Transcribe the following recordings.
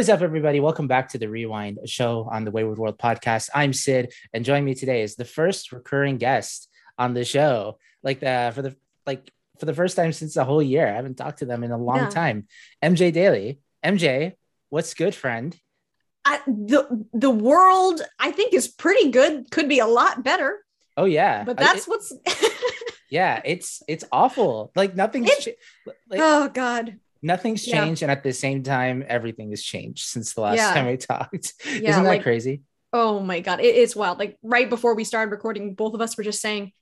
What is up, everybody? Welcome back to the Rewind, show on the Wayward World podcast. I'm Sid, and joining me today is the first recurring guest on the show. Like the for the like for the first time since the whole year. I haven't talked to them in a long Yeah. time. MJ Daly. MJ, what's good, friend? I, the the world I think is pretty good. Could be a lot better, Oh yeah, but Uh, that's it- what's. yeah. It's it's awful. Like nothing's It- cha- like, oh God, nothing's yeah. changed, and at the same time, everything has changed since the last Yeah. time we talked. Yeah, Isn't that like- crazy? oh my God, it, it's wild. Like right before we started recording, both of us were just saying,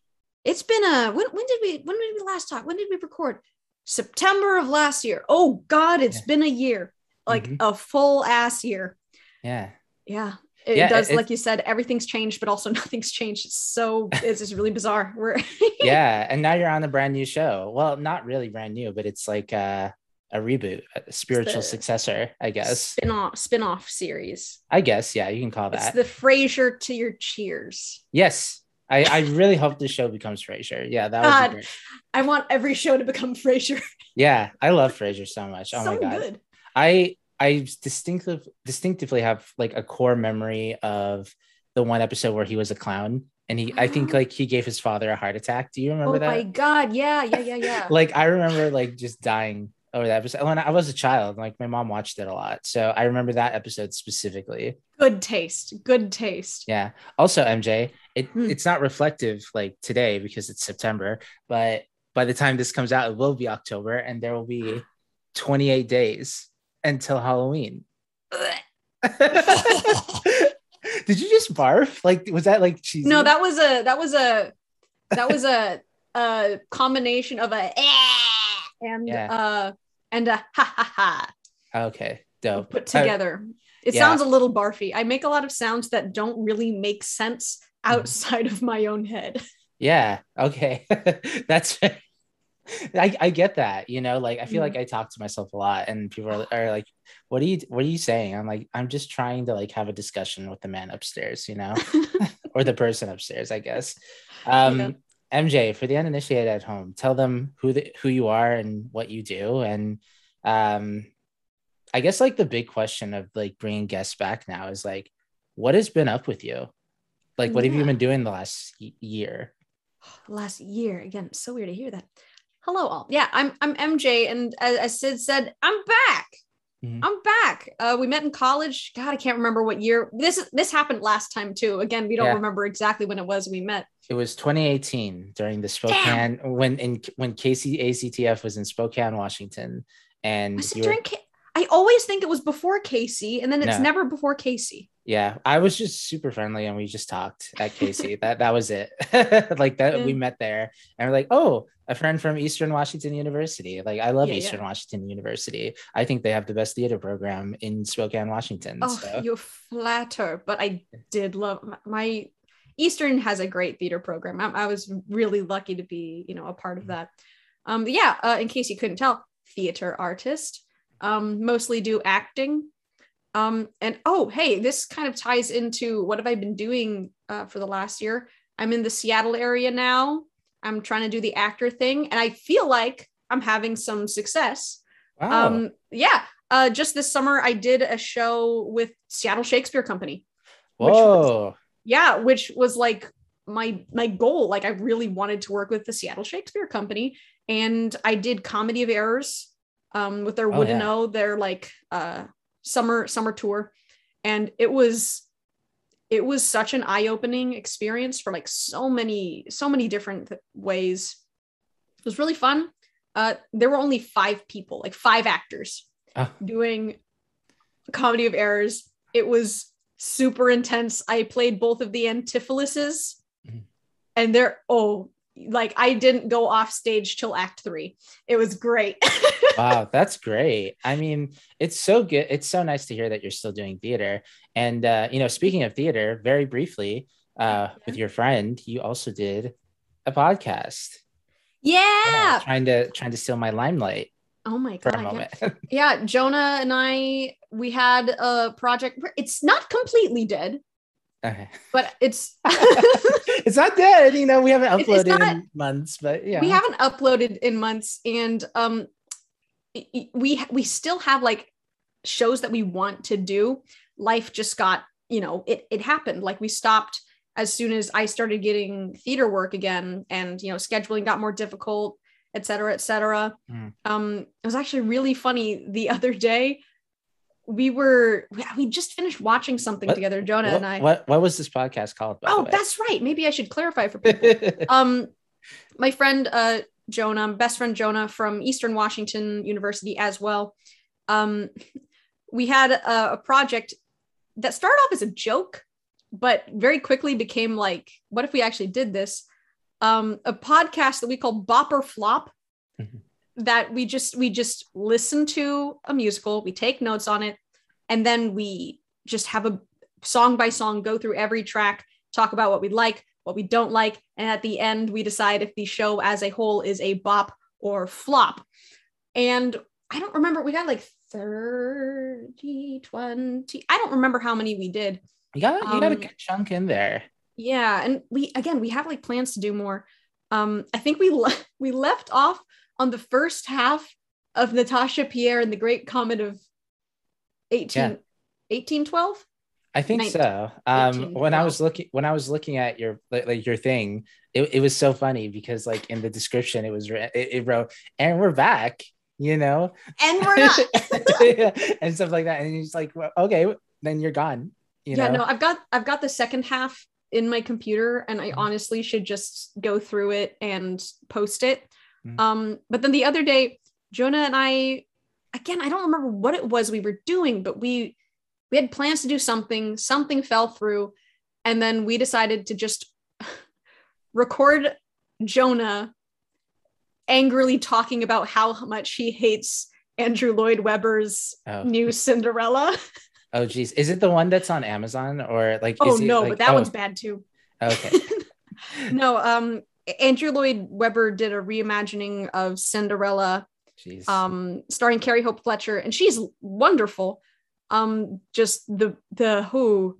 "It's been a when when did we when did we last talk? When did we record? September of last year. Oh God, it's Yeah. been a year, like Mhm. a full ass year. Yeah. Yeah." It Yeah, does, it- like you said, everything's changed, but also nothing's changed. It's so it's just really bizarre. We're yeah and now you're on a brand new show well not really brand new but it's like uh, a reboot a spiritual successor i guess spin-off spin-off series. i guess yeah you can call that. It's the Frasier to your Cheers. yes I, I really hope the show becomes frasier yeah that would God. be great I want every show to become Frasier. yeah i love frasier so much oh so my god good. i i distinctive distinctively have like a core memory of the one episode where he was a clown and he i think like he gave his father a heart attack do you remember Oh that my god! Yeah, yeah, yeah, yeah. like I remember like just dying over that episode when I was a child. Like my mom watched it a lot, so I remember that episode specifically. good taste. Good taste. Yeah. Also, MJ, it Hmm. it's not reflective like today because it's September, but by the time this comes out, it will be October, and there will be 28 days until Halloween. Did you just barf? Like, was that like cheesy? No, that was a that was a that was a a combination of a eh and Yeah. uh and a ha ha ha okay. Dope. put I- together. it yeah. sounds a little barfy. I make a lot of sounds that don't really make sense Mm-hmm. outside of my own head. Yeah. Okay. That's. I, I get that. You know, like I feel Mhm. like I talk to myself a lot, and people are, are like, "What are you? What are you saying?" I'm like, "I'm just trying to like have a discussion with the man upstairs, you know, or the person upstairs, I guess." Um, Yeah. MJ, for the uninitiated at home, tell them who the, who you are and what you do, and um, I guess like the big question of like bringing guests back now is like, what has been up with you? Like, what have you been doing the last year? last year. Again so weird to hear that. Hello all. Yeah i'm i'm mj and as, as sid said i'm back Mhm. i'm back. Uh we met in college. God i can't remember what year. This this happened last time too. Again we don't Yeah. remember exactly when it was we met. It was 2018 during the Spokane when in when KCACTF was in Spokane, Washington, and was it were- during K- i always think it was before casey and then it's No. never before casey yeah, I was just super friendly and we just talked at Casey. that that was it. like that we met there and we're like, oh, a friend from Eastern Washington University. Like I love Yeah, yeah. Eastern Washington University. I think they have the best theater program in Spokane, Washington. oh so you flatter but i did love my, eastern has a great theater program I, I was really lucky to be you know a part of Mhm. that um yeah uh, in case you couldn't tell theater artist um mostly do acting. Um and oh hey this kind of ties into what have i been doing uh, for the last year? I'm in the seattle area now. I'm trying to do the actor thing and i feel like i'm having some success. Wow. um yeah uh just this summer i did a show with seattle shakespeare company which was- Whoa. yeah which was like my my goal. Like i really wanted to work with the seattle shakespeare company and i did comedy of errors um with their Oh, wouldn't yeah. know their like uh summer summer tour and it was it was such an eye-opening experience for like so many so many different th- ways it was really fun uh there were only five people like five actors Oh. doing comedy of errors it was super intense i played both of the antipholuses Mhm. and they're oh like i didn't go off stage till act three. It was great. Wow that's great. I mean it's so good it's so nice to hear that you're still doing theater. And uh you know speaking of theater very briefly uh with your friend you also did a podcast. Yeah, trying to trying to steal my limelight oh my for god a yeah. moment yeah jonah and i we had a project it's not completely dead okay but it's it's not dead you know we haven't uploaded not- in months but yeah we haven't uploaded in months and um we we still have like shows that we want to do, life just got, you know, it it happened. Like we stopped as soon as I started getting theater work again and you know scheduling got more difficult, et cetera, et cetera. Mm. Um, it was actually really funny the other day. We were we just finished watching something what, together, Jonah what, and I. What what was this podcast called? oh, that's right. Maybe I should clarify for people. um, my friend uh Jonah, best friend Jonah from Eastern Washington University as well. Um, we had a, a project that started off as a joke but very quickly became like, what if we actually did this? Um, a podcast that we call Bop or Flop. That we just we just listen to a musical, we take notes on it, and then we just have a song by song go through every track, talk about what we like, what we don't like, and at the end we decide if the show as a whole is a bop or flop. And I don't remember, we got like 30, 20. I don't remember how many we did. You got you got a um, good chunk in there. Yeah, and we again we have like plans to do more. Um, I think we le- we left off on the first half of Natasha Pierre and the Great Comet of 18 yeah. 1812. I think 19, so. Um, when I was looking when I was looking at your like, your thing, it, it was so funny because like in the description it was it, it wrote and we're back, you know, and we're not, and stuff like that. And he's like, well, okay, then you're gone. You yeah, know? no, I've got I've got the second half in my computer, and I mm-hmm. honestly should just go through it and post it. Mm-hmm. Um, but then the other day, Jonah and I, again, I don't remember what it was we were doing, but we we had plans to do something. Something fell through, and then we decided to just record Jonah angrily talking about how much he hates Andrew Lloyd Webber's oh. new Cinderella. Oh geez, is it the one that's on Amazon or like? Oh no, like, but that oh. one's bad too. Okay. no, um, Andrew Lloyd Webber did a reimagining of Cinderella, um, starring Carrie Hope Fletcher, and she's wonderful. Um, just the the who,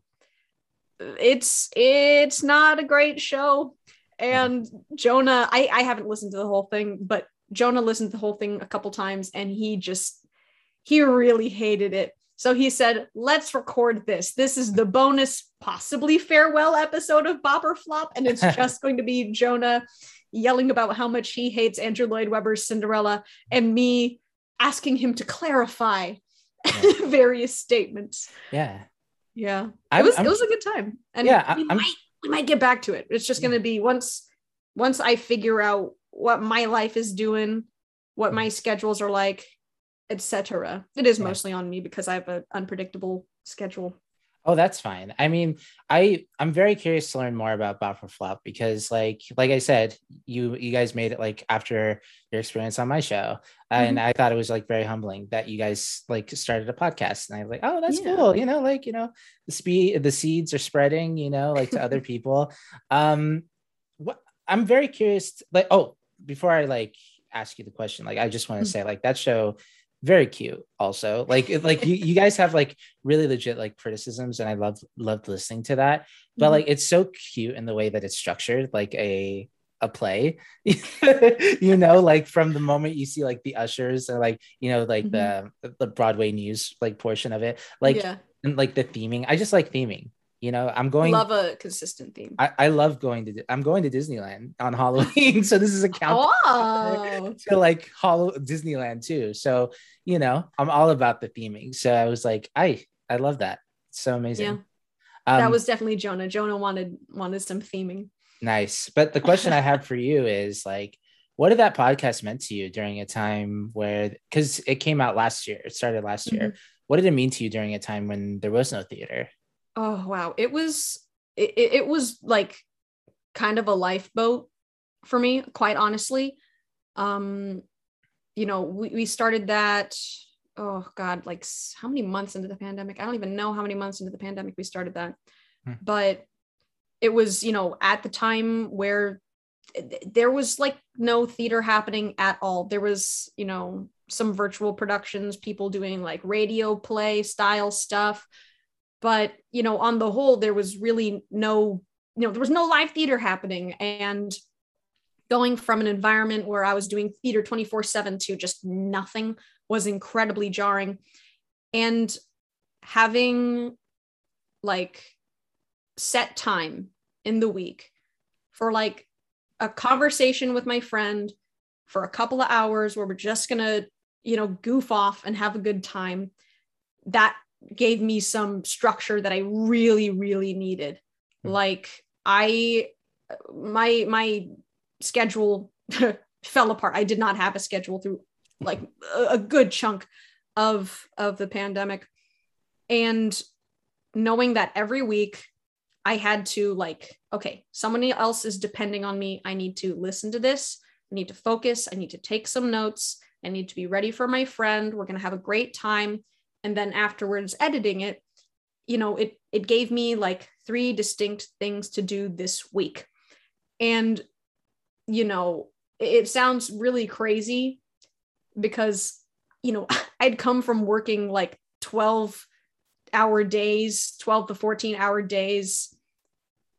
it's it's not a great show, and. Jonah, I I haven't listened to the whole thing, but Jonah listened to the whole thing a couple times, and he just he really hated it so he said, let's record this. This is the bonus, possibly farewell episode of Bop or Flop. And it's just going to be Jonah yelling about how much he hates Andrew Lloyd Webber's Cinderella and me asking him to clarify yeah. various statements. Yeah. Yeah. It was, it was a good time. And yeah, we, might, we might get back to it. It's just going to be once, once I figure out what my life is doing, what my schedules are like, etc. It is yeah. mostly on me because I have an unpredictable schedule. Oh, that's fine. I mean, I I'm very curious to learn more about Bop or Flop because, like, like I said, you you guys made it like after your experience on my show, mm-hmm. and I thought it was like very humbling that you guys like started a podcast, and I was like, oh, that's yeah. cool. You know, like you know, the speed the seeds are spreading. You know, like to other people. Um, what I'm very curious. to, Like, oh, before I like ask you the question, like I just want to mm. say, like that show very cute also like like you, you guys have like really legit like criticisms and i love loved listening to that but mm-hmm. like it's so cute in the way that it's structured like a a play you know like from the moment you see like the ushers or like you know like mm-hmm. the the broadway news like portion of it like yeah. and like the theming i just like theming you know i'm going love a consistent theme. I, I love going to i'm going to disneyland on halloween. So this is a count oh. to like Hall- disneyland too. So you know i'm all about the theming. So i was like i i love that. It's so amazing. Yeah. Um, that was definitely jonah. Jonah wanted wanted some theming. Nice. But the question i have for you is like what did that podcast meant to you during a time where because it came out last year. It started last year. Mm-hmm. what did it mean to you during a time when there was no theater oh wow. It was it, it was like kind of a lifeboat for me quite honestly. Um you know we, we started that oh god like how many months into the pandemic? I don't even know how many months into the pandemic we started that. Hmm. but it was you know at the time where there was like no theater happening at all. There was you know some virtual productions people doing like radio play style stuff but you know on the whole there was really no you know there was no live theater happening and going from an environment where i was doing theater 24/7 to just nothing was incredibly jarring and having like set time in the week for like a conversation with my friend for a couple of hours where we're just going to, you know, goof off and have a good time. That gave me some structure that I really, really needed. Mm-hmm. Like I, my, my schedule fell apart. I did not have a schedule through like a, good chunk of, of the pandemic. And knowing that every week I had to like, okay, someone else is depending on me. I need to listen to this. I need to focus. I need to take some notes. I need to be ready for my friend. We're going to have a great time. And then afterwards, editing it, you know, it it gave me like three distinct things to do this week. And, you know, it sounds really crazy because, you know, I'd come from working like 12 hour days, 12 to 14 hour days,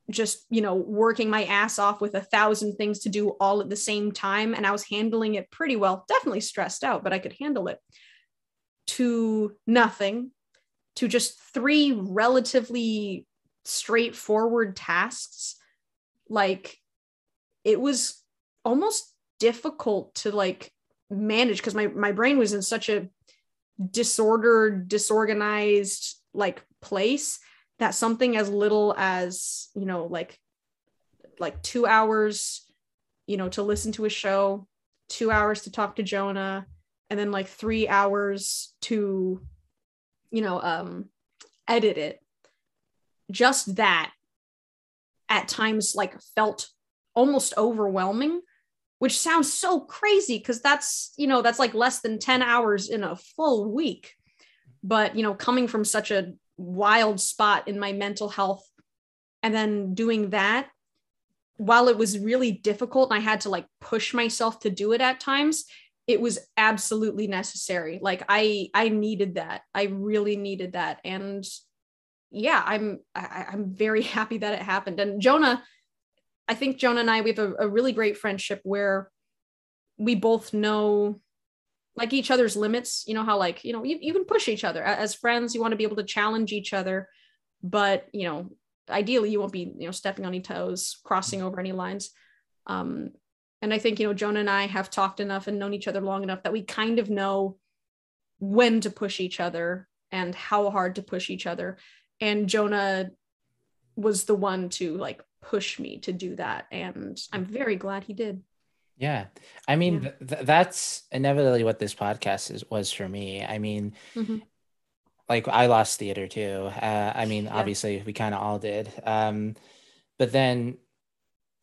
just, you know, working my ass off with a thousand things to do all at the same time. And I was handling it pretty well, definitely stressed out, but I could handle it. To nothing, to just three relatively straightforward tasks. Like it was almost difficult to like manage because my, my brain was in such a disordered, disorganized like place that something as little as you know like like two hours you know to listen to a show two hours to talk to jonah and then like three hours to you know um edit it. Just that at times like felt almost overwhelming which sounds so crazy because that's you know that's like less than 10 hours in a full week. But you know coming from such a wild spot in my mental health and then doing that while it was really difficult and i had to like push myself to do it at times it was absolutely necessary. Like i i needed that. I really needed that. And yeah i'm I, i'm very happy that it happened. And jonah i think jonah and i we have a, a really great friendship where we both know like each other's limits. You know how like you know you, you can push each other. As friends you want to be able to challenge each other. But you know ideally you won't be you know stepping on any toes crossing over any lines. Um and i think you know jonah and i have talked enough and known each other long enough that we kind of know when to push each other and how hard to push each other and jonah was the one to like push me to do that and i'm very glad he did yeah. I mean, yeah. Th- that's inevitably what this podcast is, was for me. I mean, mm-hmm. like I lost theater too. Uh, I mean, yeah. obviously we kind of all did. Um, but then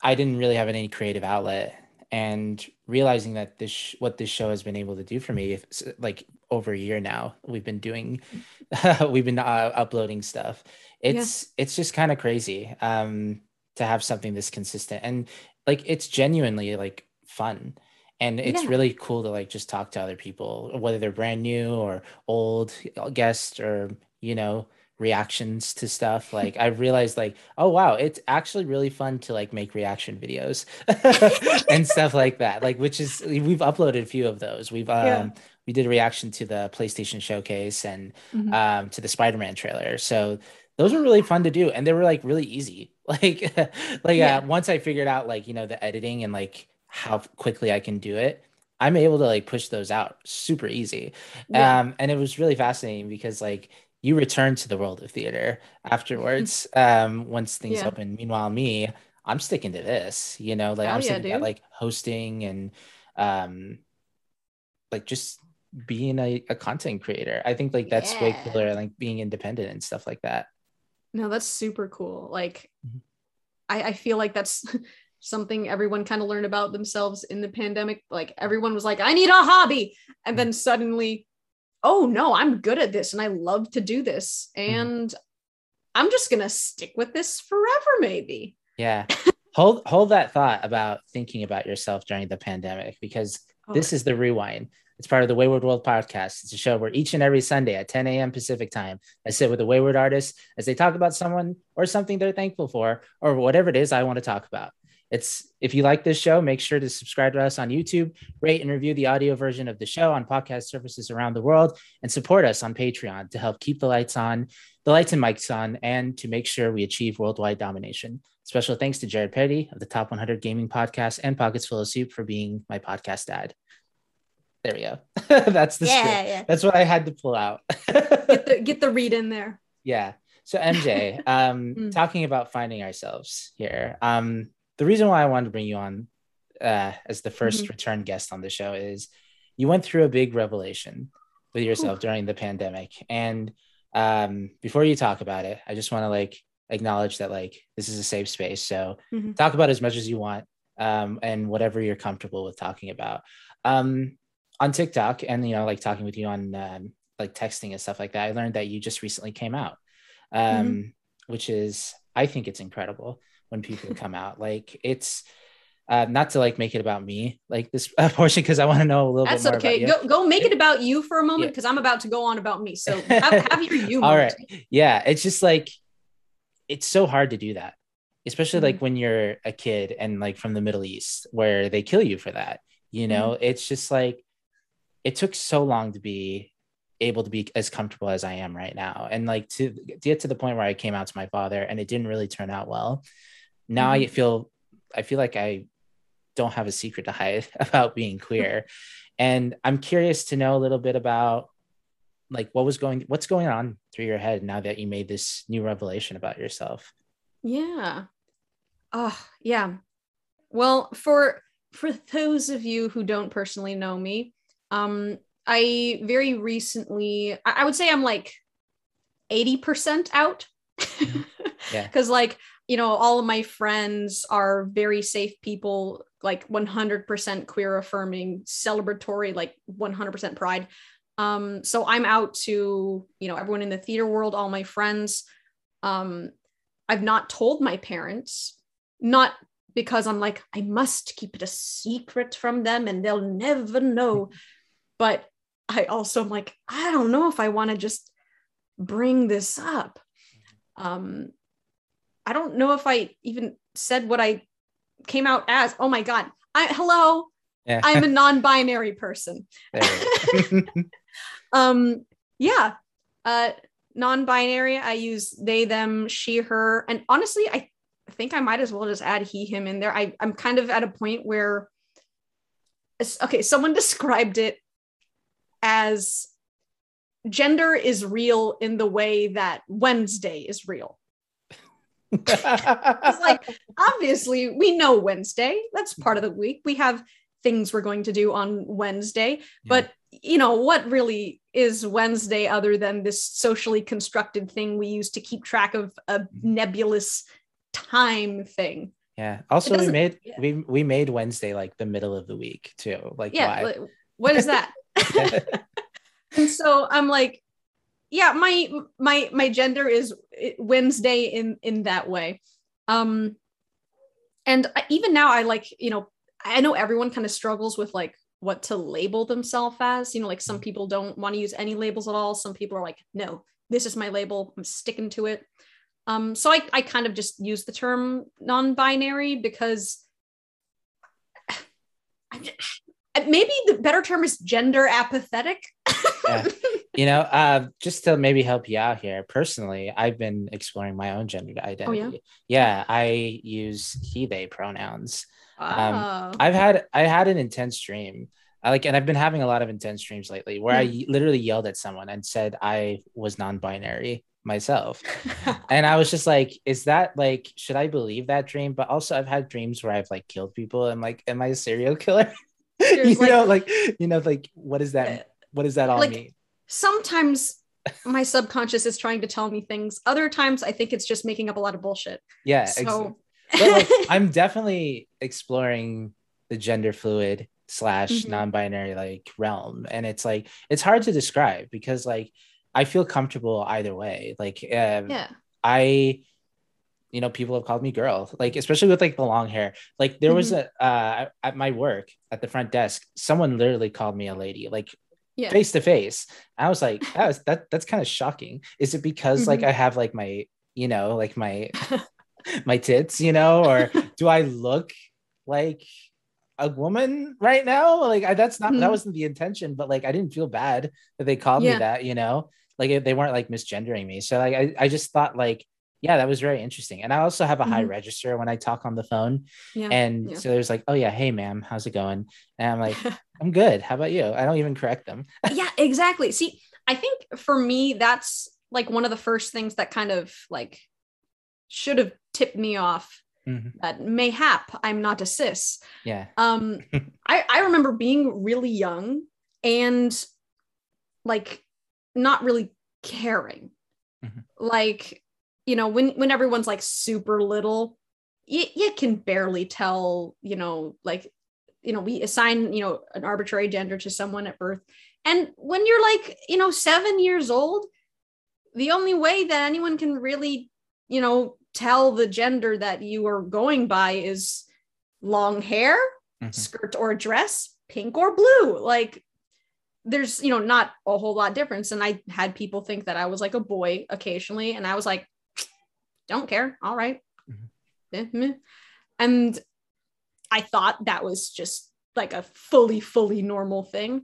I didn't really have any creative outlet and realizing that this, sh- what this show has been able to do for me, if, like over a year now, we've been doing, we've been uh, uploading stuff. It's, yeah. it's just kind of crazy. Um, to have something this consistent and like it's genuinely like fun and it's yeah. really cool to like just talk to other people whether they're brand new or old guests or you know reactions to stuff like i realized like oh wow it's actually really fun to like make reaction videos and stuff like that like which is we've uploaded a few of those we've um yeah. we did a reaction to the playstation showcase and mm-hmm. um to the spider-man trailer so those were really fun to do and they were like really easy like like yeah. uh, once i figured out like you know the editing and like how quickly I can do it, I'm able to like push those out super easy. Yeah. Um, and it was really fascinating because like you return to the world of theater afterwards um, once things yeah. open. Meanwhile, me, I'm sticking to this, you know, like I'm yeah, like hosting and um, like just being a, a content creator. I think like that's yeah. way cooler, like being independent and stuff like that. No, that's super cool. Like, mm-hmm. I, I feel like that's something everyone kind of learned about themselves in the pandemic. Like everyone was like, I need a hobby. And then suddenly, oh no, I'm good at this and I love to do this. Mm-hmm. And I'm just going to stick with this forever, maybe. Yeah. hold hold that thought about thinking about yourself during the pandemic because oh. this is the rewind. It's part of the Wayward World podcast. It's a show where each and every Sunday at 10 a.m. Pacific time, I sit with a wayward artist as they talk about someone or something they're thankful for or whatever it is I want to talk about. It's if you like this show, make sure to subscribe to us on YouTube, rate and review the audio version of the show on podcast services around the world, and support us on Patreon to help keep the lights on, the lights and mics on, and to make sure we achieve worldwide domination. Special thanks to Jared Petty of the Top 100 Gaming Podcast and Pockets Full of Soup for being my podcast dad. There we go. That's the Yeah, script. yeah. That's what I had to pull out. Get the get the read in there. Yeah. So MJ, um, Mm. talking about finding ourselves here. Um, the reason why I wanted to bring you on uh, as the 1st Mhm. return guest on the show is you went through a big revelation with yourself during the pandemic. And um, before you talk about it, I just want to like acknowledge that like this is a safe space. So Mhm. talk about as much as you want um, and whatever you're comfortable with talking about. Um, on TikTok and you know like talking with you on um, like texting and stuff like that, I learned that you just recently came out, um, which is I think it's incredible when people come out. Like it's uh, not to like make it about me, like this portion, because I want to know a little That's bit more okay. Go go make it about you for a moment Yeah. because I'm about to go on about me. So have, have your you All right. Yeah, it's just like it's so hard to do that, especially Mm-hmm. like when you're a kid and like from the Middle East where they kill you for that. You know, Mm-hmm. it's just like it took so long to be able to be as comfortable as I am right now, and like to get to the point where I came out to my father and it didn't really turn out well. Now mm-hmm. I feel I feel like I don't have a secret to hide about being queer, and I'm curious to know a little bit about like what was going what's going on through your head now that you made this new revelation about yourself Yeah. Oh, yeah. Well, for for those of you who don't personally know me, um, I very recently, I, I would say I'm like 80% out. Mm-hmm. Yeah. Because, like, you know, all of my friends are very safe people, like 100% queer affirming, celebratory, like 100% pride. Um, so I'm out to, you know, everyone in the theater world, all my friends. Um, I've not told my parents, not because I'm like, I must keep it a secret from them and they'll never know. But I also am like, I don't know if I want to just bring this up. Um, I don't know if I even said what I came out as. Oh my God. I hello, yeah I'm a non-binary person. There we go. um yeah uh non-binary i use they them she her and honestly i think i might as well just add he him in there I, i'm kind of at a point where okay someone described it as gender is real in the way that wednesday is real it's like obviously we know wednesday. That's mm-hmm. part of the week. We have things we're going to do on wednesday. But you know what really is wednesday other than this socially constructed thing we use to keep track of a mm-hmm. nebulous time thing? Yeah. Also we made yeah. we we made wednesday like the middle of the week too. Like yeah why? like, what is that? And so i'm like yeah my my my gender is wednesday in in that way. Um and I- even now i like you know i know everyone kind of struggles with like what to label themselves as. You know like some people don't want to use any labels at all. Some people are like no this is my label. I'm sticking to it. Um so i i kind of just use the term non-binary because just- maybe the better term is gender apathetic Yeah. you know uh just to maybe help you out here personally i've been exploring my own gender identity yeah i use he they pronouns Wow. I've had I had an intense dream. I like and I've been having a lot of intense dreams lately where I literally yelled at someone and said I was non-binary myself. and I was just like, is that like should I believe that dream? But also I've had dreams where I've like killed people. I'm like, am I a serial killer? you like- know, like you know, like what does that what does that all Like, mean? Sometimes my subconscious is trying to tell me things. Other times I think it's just making up a lot of bullshit. Yeah, So but like I'm definitely exploring the gender fluid slash Mhm. non-binary like realm, and it's like it's hard to describe because like I feel comfortable either way. Like um, yeah. I, you know, people have called me girl, like especially with like the long hair. Like there was a uh, at my work at the front desk, someone literally called me a lady, like face to face. I was like, that was, that that's kind of shocking. Is it because like Mhm. I have like my, you know, like my my tits, you know, or do I look like a woman right now? Like I, that's not mm-hmm. that wasn't the intention, but like I didn't feel bad that they called yeah. me that, you know, like they weren't like misgendering me. So like I, I just thought like yeah, that was very interesting. And I also have a mm-hmm. high register when I talk on the phone. Yeah. And yeah. so there's like, oh yeah, hey ma'am, how's it going? And I'm like, I'm good. How about you? I don't even correct them. yeah, exactly. See, I think for me, that's like one of the first things that kind of like should have tipped me off mm-hmm. that mayhap I'm not a cis. Yeah. Um, I, I remember being really young and like not really caring. Mm-hmm. Like, you know, when when everyone's like super little, you, you can barely tell, you know, like, you know, we assign, you know, an arbitrary gender to someone at birth. And when you're like, you know, seven years old, the only way that anyone can really, you know, tell the gender that you are going by is long hair, mm-hmm. skirt or dress, pink or blue. Like there's, you know, not a whole lot difference. And I had people think that I was like a boy occasionally. And I was like, don't care. All right. mm-hmm. And I thought that was just like a fully, fully normal thing.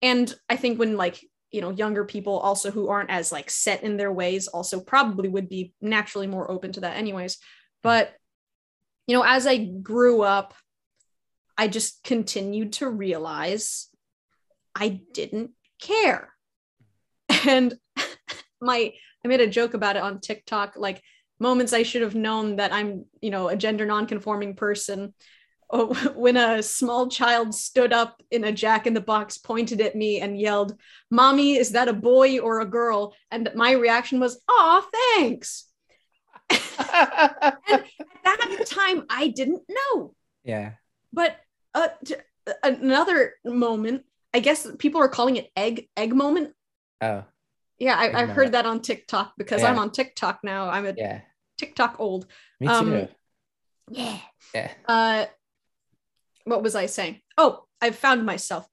And I think when like you know younger people also who aren't as like set in their ways also probably would be naturally more open to that anyways but you know as i grew up i just continued to realize i didn't care and my i made a joke about it on tiktok like moments i should have known that i'm you know a gender non-conforming person oh, when a small child stood up in a jack in the box, pointed at me, and yelled, Mommy, is that a boy or a girl? And my reaction was, Aw, thanks. and at that time, I didn't know. Yeah. But uh, t- another moment, I guess people are calling it egg egg moment. Oh. Yeah, I, have heard that on TikTok because yeah. I'm on TikTok now. I'm a yeah. TikTok old. Me too. Um, yeah. Yeah. Uh, what was I saying? Oh, I've found myself.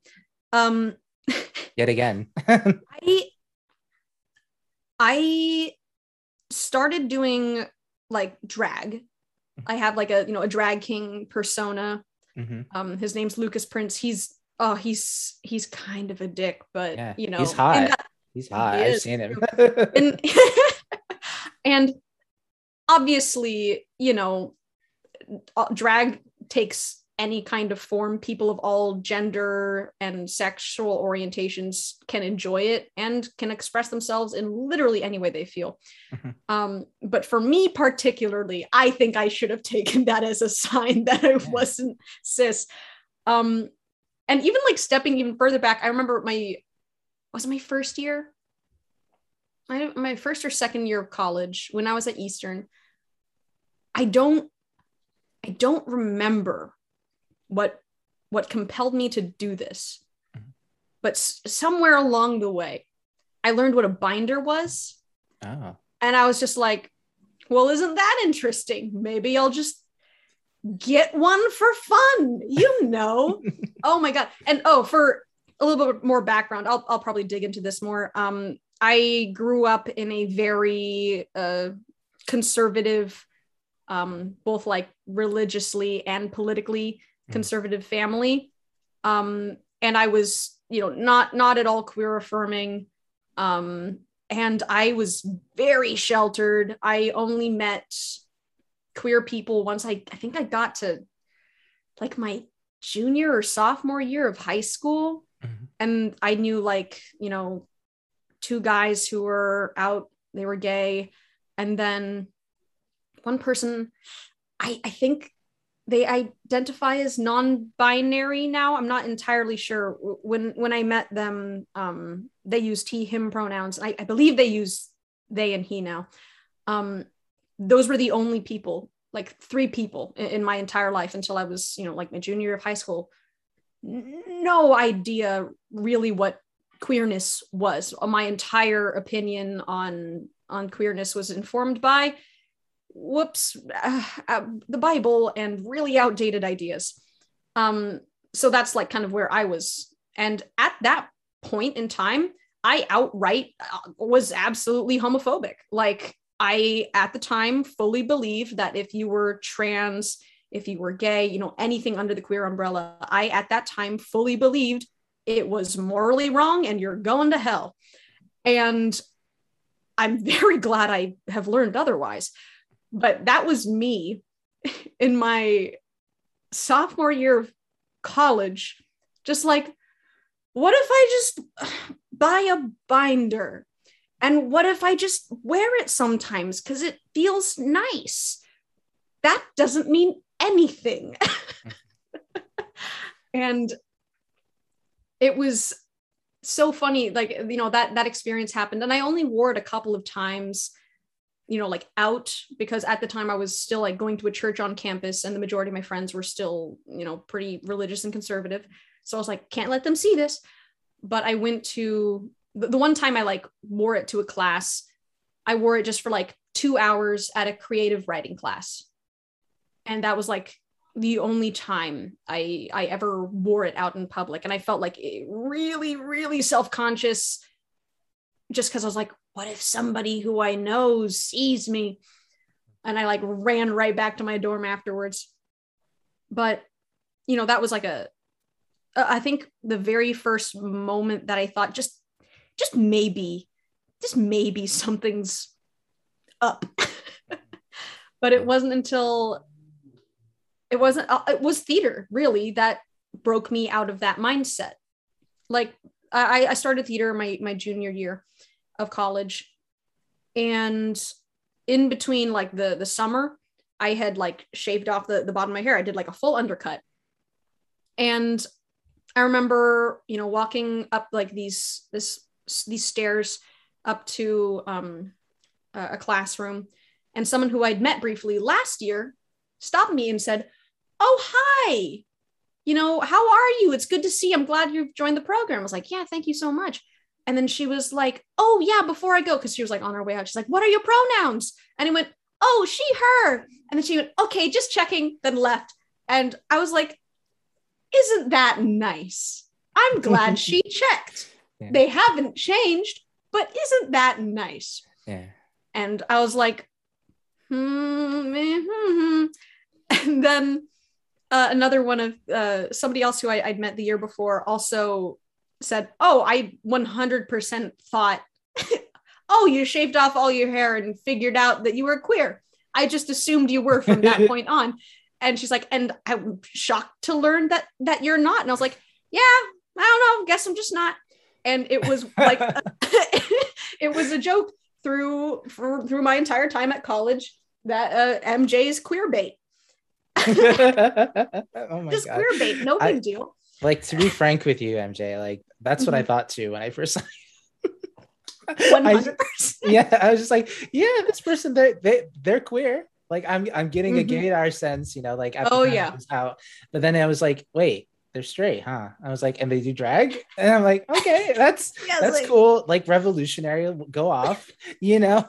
Um yet again. I I started doing like drag. I have like a you know a drag king persona. Mm-hmm. Um his name's Lucas Prince. He's oh he's he's kind of a dick, but yeah, you know he's hot. That, he's hot. He I've seen him. and, and obviously, you know, drag takes any kind of form people of all gender and sexual orientations can enjoy it and can express themselves in literally any way they feel mm-hmm. um, but for me particularly i think i should have taken that as a sign that i wasn't cis um, and even like stepping even further back i remember my was it my first year my, my first or second year of college when i was at eastern i don't i don't remember what what compelled me to do this. Mm-hmm. But s- somewhere along the way, I learned what a binder was. Oh. And I was just like, well, isn't that interesting? Maybe I'll just get one for fun. You know. oh my god. And oh, for a little bit more background, I'll I'll probably dig into this more. Um I grew up in a very uh conservative um both like religiously and politically Mm. conservative family um and i was you know not not at all queer affirming um and i was very sheltered i only met queer people once i i think i got to like my junior or sophomore year of high school. And i knew like you know two guys who were out they were gay and then one person i i think they identify as non-binary now. I'm not entirely sure. When when i met them um, they use he him pronouns. I, I, believe they use they and he now. Um, those were the only people like three people in, in, my entire life until i was you know like my junior year of high school no idea really what queerness was my entire opinion on on queerness was informed by whoops, uh, uh, the Bible and really outdated ideas. Um, so that's like kind of where I was. And at that point in time, I outright uh, was absolutely homophobic. Like I, at the time, fully believed that if you were trans, if you were gay, you know, anything under the queer umbrella, I, at that time, fully believed it was morally wrong and you're going to hell. And I'm very glad I have learned otherwise. But that was me in my sophomore year of college, just like, what if I just buy a binder? And what if I just wear it sometimes because it feels nice? That doesn't mean anything. and it was so funny like you know that that experience happened. And i only wore it a couple of times you know like out because at the time i was still like going to a church on campus and the majority of my friends were still you know pretty religious and conservative. So i was like can't let them see this. But i went to the, one time i like wore it to a class i wore it just for like two hours at a creative writing class and that was like the only time I I ever wore it out in public, and I felt like really, really self conscious, just because I was like, what if somebody who I know sees me? And I like ran right back to my dorm afterwards. But you know, that was like a I think the very first moment that I thought just just maybe just maybe something's up. but it wasn't until it wasn't uh, it was theater really that broke me out of that mindset. Like i i started theater my my junior year of college. And in between like the the summer i had like shaved off the the bottom of my hair. I did like a full undercut. And i remember you know walking up like these this these stairs up to um a classroom. And someone who i'd met briefly last year stopped me and said oh, hi. You know, how are you? It's good to see. I'm glad you've joined the program. I was like, yeah, thank you so much. And then she was like, oh, yeah, before I go, because she was like on her way out, she's like, what are your pronouns? And he went, oh, she, her. And then she went, okay, just checking, then left. And I was like, isn't that nice? I'm glad she checked. Yeah. They haven't changed, but isn't that nice? Yeah. And I was like, hmm, hmm, hmm. And then uh, another one of uh, somebody else who I, would met the year before also said, "Oh, I 100% thought, oh, you shaved off all your hair and figured out that you were queer. I just assumed you were from that point on." And she's like, "And I'm shocked to learn that that you're not." And I was like, "Yeah, I don't know. Guess I'm just not." And it was like, it was a joke through for, through my entire time at college that uh, MJ's queer bait oh my Just God. queer bait, no big deal. Like to be frank with you, MJ, like that's what mm-hmm. I thought too when I first saw One hundred percent. Yeah, I was just like, yeah, this person they they they're queer. Like I'm I'm getting mm-hmm. a gaydar sense, you know, like oh yeah, out. But then I was like, wait, they're straight, huh? I was like, and they do drag, and I'm like, okay, that's yeah, that's like, cool. Like revolutionary, go off, you know.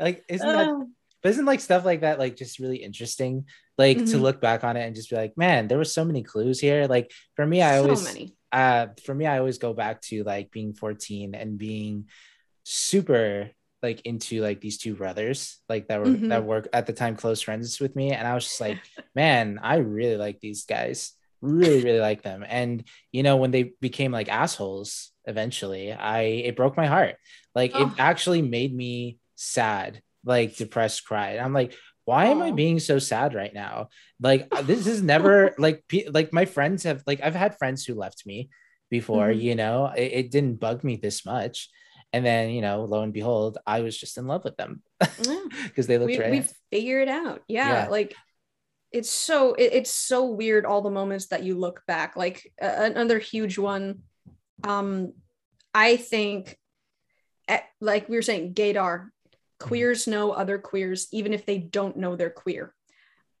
like isn't that oh. But isn't like stuff like that like just really interesting? Like mm-hmm. to look back on it and just be like, man, there were so many clues here. Like for me, I so always many. uh for me, I always go back to like being 14 and being super like into like these two brothers like that were mm-hmm. that were at the time close friends with me and i was just like man i really like these guys really really like them and you know when they became like assholes eventually i it broke my heart like oh. it actually made me sad like depressed cry. And I'm like, why am I being so sad right now? Like uh, this is never like like my friends have like I've had friends who left me before, mm-hmm. you know, it, it, didn't bug me this much. And then, you know, lo and behold, I was just in love with them because they looked we, right. We figured out. Yeah, yeah. Like it's so it, it's so weird all the moments that you look back. Like uh, another huge one um I think eh, like we were saying gaydar queers know other queers even if they don't know they're queer.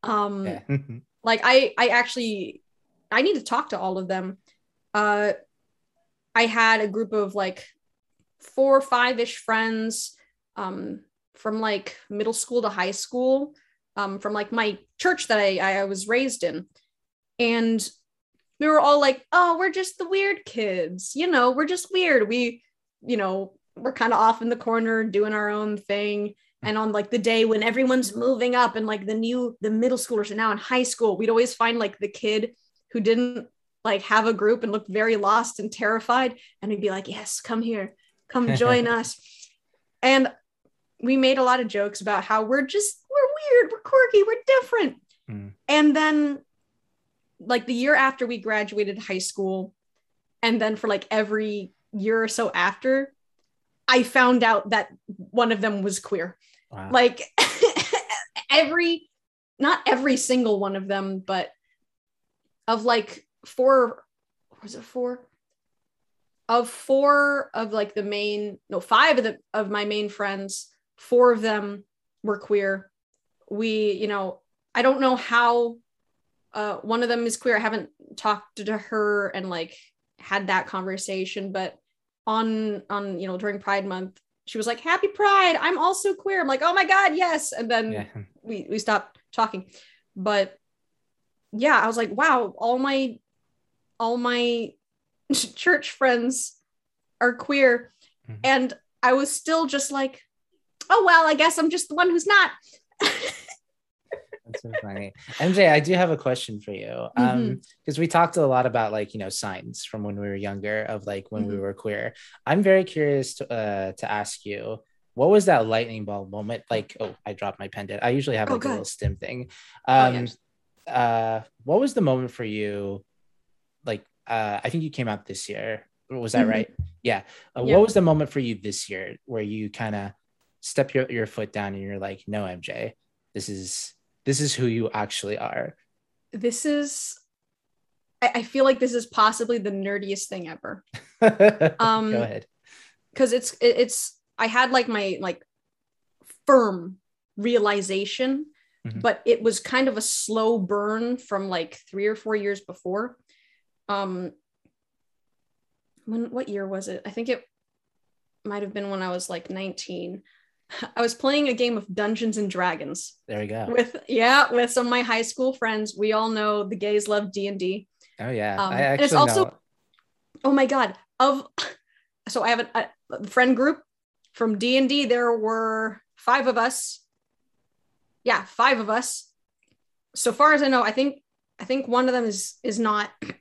Um yeah. like i i actually i need to talk to all of them. Uh i had a group of like four or five ish friends um from like middle school to high school um from like my church that i i was raised in. And we were all like oh we're just the weird kids you know we're just weird. We you know we're kind of off in the corner doing our own thing. And on like the day when everyone's moving up and like the new the middle schoolers are now in high school, we'd always find like the kid who didn't like have a group and looked very lost and terrified. And we'd be like, Yes, come here, come join us. And we made a lot of jokes about how we're just we're weird, we're quirky, we're different. Mm. And then like the year after we graduated high school, and then for like every year or so after, I found out that one of them was queer. Wow. Like every, not every single one of them, but of like four, was it four? Of four of like the main, no, five of the of my main friends, four of them were queer. We, you know, I don't know how uh, one of them is queer. I haven't talked to her and like had that conversation, but on on you know during Pride Month, she was like, "Happy Pride! I'm also queer." I'm like, "Oh my god, yes!" And then yeah. we we stopped talking, but yeah, I was like, "Wow, all my all my church friends are queer," mm-hmm. and I was still just like, "Oh well, I guess I'm just the one who's not." So funny. MJ, I do have a question for you. Um, because mm-hmm. we talked a lot about like, you know, signs from when we were younger of like when mm-hmm. we were queer. I'm very curious to uh to ask you, what was that lightning ball moment? Like, oh, I dropped my pen. I usually have oh, like oh, a little stim thing. Oh, um oh, yes. uh what was the moment for you? Like, uh, I think you came out this year. Was that mm-hmm. right? Yeah. Uh, yeah. What was the moment for you this year where you kind of step your, your foot down and you're like, no, MJ, this is this is who you actually are. This is I, I feel like this is possibly the nerdiest thing ever. um go ahead. Because it's it, it's I had like my like firm realization, mm-hmm. but it was kind of a slow burn from like three or four years before. Um when what year was it? I think it might have been when I was like 19. I was playing a game of Dungeons and Dragons. There we go. With yeah, with some of my high school friends. We all know the gays love D and D. Oh yeah, um, I actually it's also. Know. Oh my god! Of so I have a, a friend group from D and D. There were five of us. Yeah, five of us. So far as I know, I think I think one of them is is not.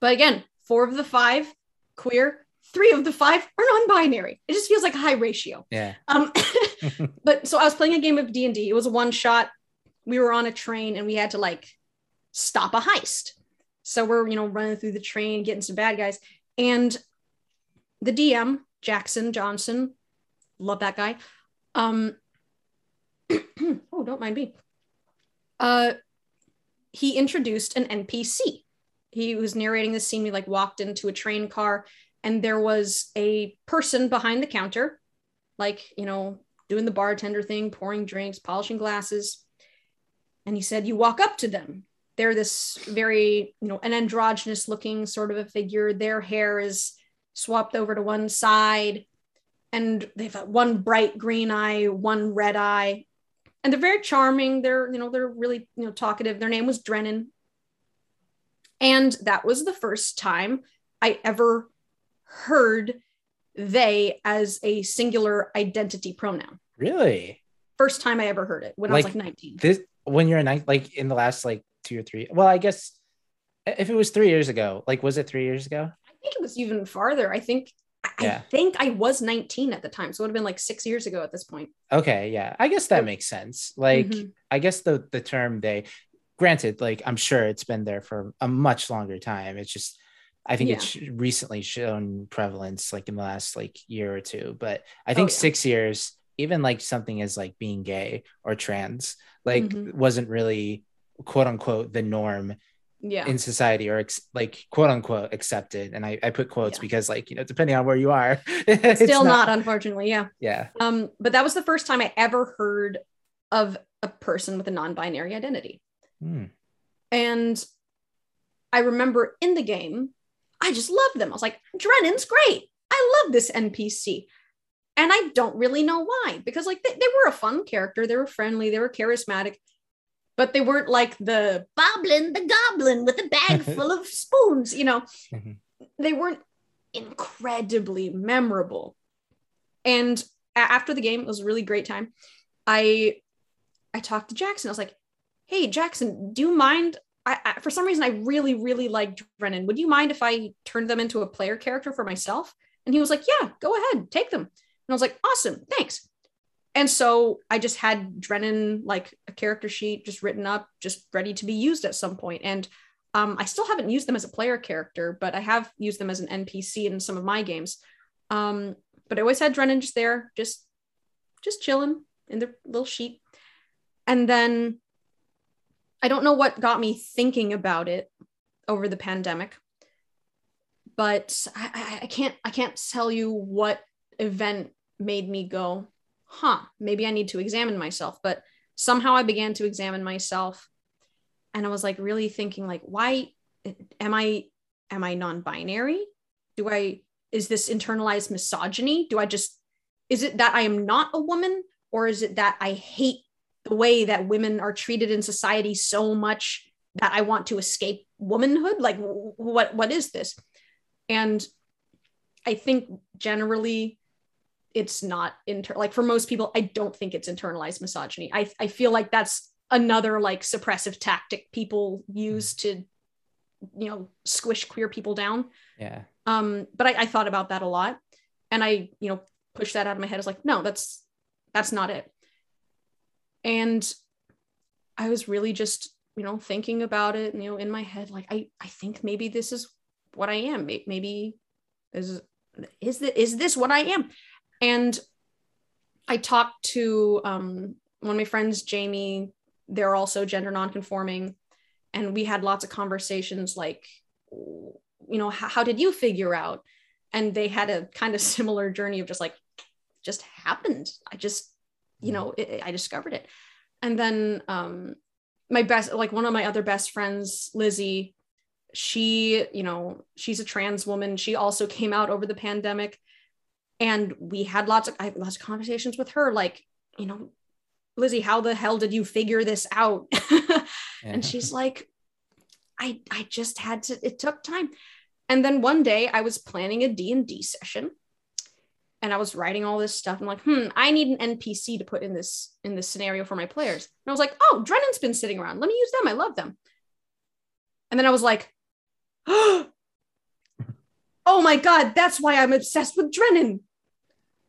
But again, four of the five queer, three of the five are non-binary. It just feels like a high ratio. Yeah. Um, but so I was playing a game of D and D. It was a one shot. We were on a train and we had to like stop a heist. So we're you know running through the train, getting some bad guys, and the DM Jackson Johnson, love that guy. Um, oh, don't mind me. Uh, he introduced an NPC. He was narrating the scene. We like walked into a train car and there was a person behind the counter like you know doing the bartender thing pouring drinks polishing glasses. And he said you walk up to them. They're this very you know an androgynous looking sort of a figure. Their hair is swapped over to one side. And they've got one bright green eye one red eye. And they're very charming. They're you know they're really you know talkative. Their name was drennan. And that was the first time i ever heard they as a singular identity pronoun. Really? First time I ever heard it when like I was like 19. This when you're nine, like in the last like two or three. Well, I guess if it was three years ago, like was it three years ago? I think it was even farther. I think yeah. I think I was 19 at the time. So it would have been like six years ago at this point. Okay. Yeah. I guess that makes sense. Like, mm-hmm. I guess the the term they granted, like I'm sure it's been there for a much longer time. It's just I think yeah. it's recently shown prevalence like in the last like year or two, but I think oh, yeah. six years, even like something as like being gay or trans, like mm-hmm. wasn't really quote unquote the norm yeah. in society or ex- like quote unquote accepted. And I, I put quotes yeah. because like, you know, depending on where you are, it's still not, not, unfortunately. Yeah. Yeah. Um, but that was the first time I ever heard of a person with a non-binary identity. Hmm. And I remember in the game, I just love them. I was like, Drennan's great. I love this NPC. And I don't really know why, because like they, they were a fun character. They were friendly, they were charismatic, but they weren't like the Boblin the Goblin with a bag full of spoons, you know. Mm-hmm. They weren't incredibly memorable. And after the game, it was a really great time. I I talked to Jackson. I was like, "Hey, Jackson, do you mind? I, I, for some reason, I really, really like Drennan. Would you mind if I turned them into a player character for myself?" And he was like, "Yeah, go ahead, take them." And I was like, "Awesome, thanks." And so I just had Drennan like a character sheet just written up, just ready to be used at some point. And um, I still haven't used them as a player character, but I have used them as an NPC in some of my games. Um, but I always had Drennan just there, just just chilling in the little sheet. And then I don't know what got me thinking about it over the pandemic, but I, I, can't I can't tell you what event made me go, huh, maybe I need to examine myself. But somehow I began to examine myself and I was like really thinking like, why am I am I non-binary? Do I is this internalized misogyny? Do I just is it that I am not a woman or is it that I hate the way that women are treated in society so much that I want to escape womanhood? Like what what is this? And I think generally it's not inter like for most people, I don't think it's internalized misogyny. I, I feel like that's another like suppressive tactic people use to, you know, squish queer people down. Yeah. Um, but I, I thought about that a lot. And I, you know, pushed that out of my head. I was like, no, that's that's not it. And I was really just, you know, thinking about it, you know, in my head, like I I think maybe this is what I am. Maybe is is this, is this what I am? And I talked to um, one of my friends, Jamie. They're also gender nonconforming, and we had lots of conversations like, you know, how, how did you figure out? And they had a kind of similar journey of just like, just happened. I just, you know, it, I discovered it. And then um, my best, like one of my other best friends, Lizzie, she, you know, she's a trans woman. She also came out over the pandemic and we had lots of I had lots of conversations with her like you know Lizzie how the hell did you figure this out yeah. and she's like I I just had to it took time and then one day I was planning a D&D session and I was writing all this stuff I'm like hmm I need an NPC to put in this in this scenario for my players and I was like oh Drennan's been sitting around let me use them I love them and then I was like oh my god that's why I'm obsessed with Drennan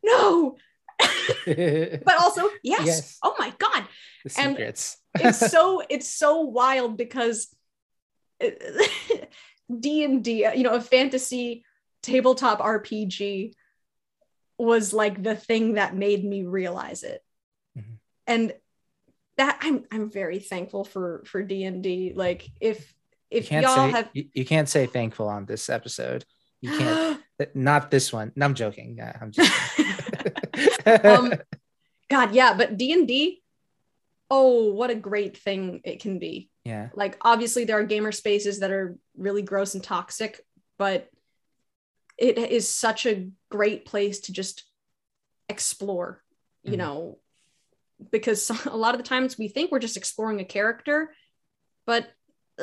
no. but also, yes. yes. Oh my God. The secrets. It's so it's so wild because D and D, you know, a fantasy tabletop RPG was like the thing that made me realize it. Mm-hmm. And that I'm I'm very thankful for for D and D. Like if if y'all say, have you, you can't say thankful on this episode. You can't. not this one. No, I'm joking. I'm just. um, God, yeah, but D and D. Oh, what a great thing it can be. Yeah. Like obviously there are gamer spaces that are really gross and toxic, but it is such a great place to just explore. You mm-hmm. know, because a lot of the times we think we're just exploring a character, but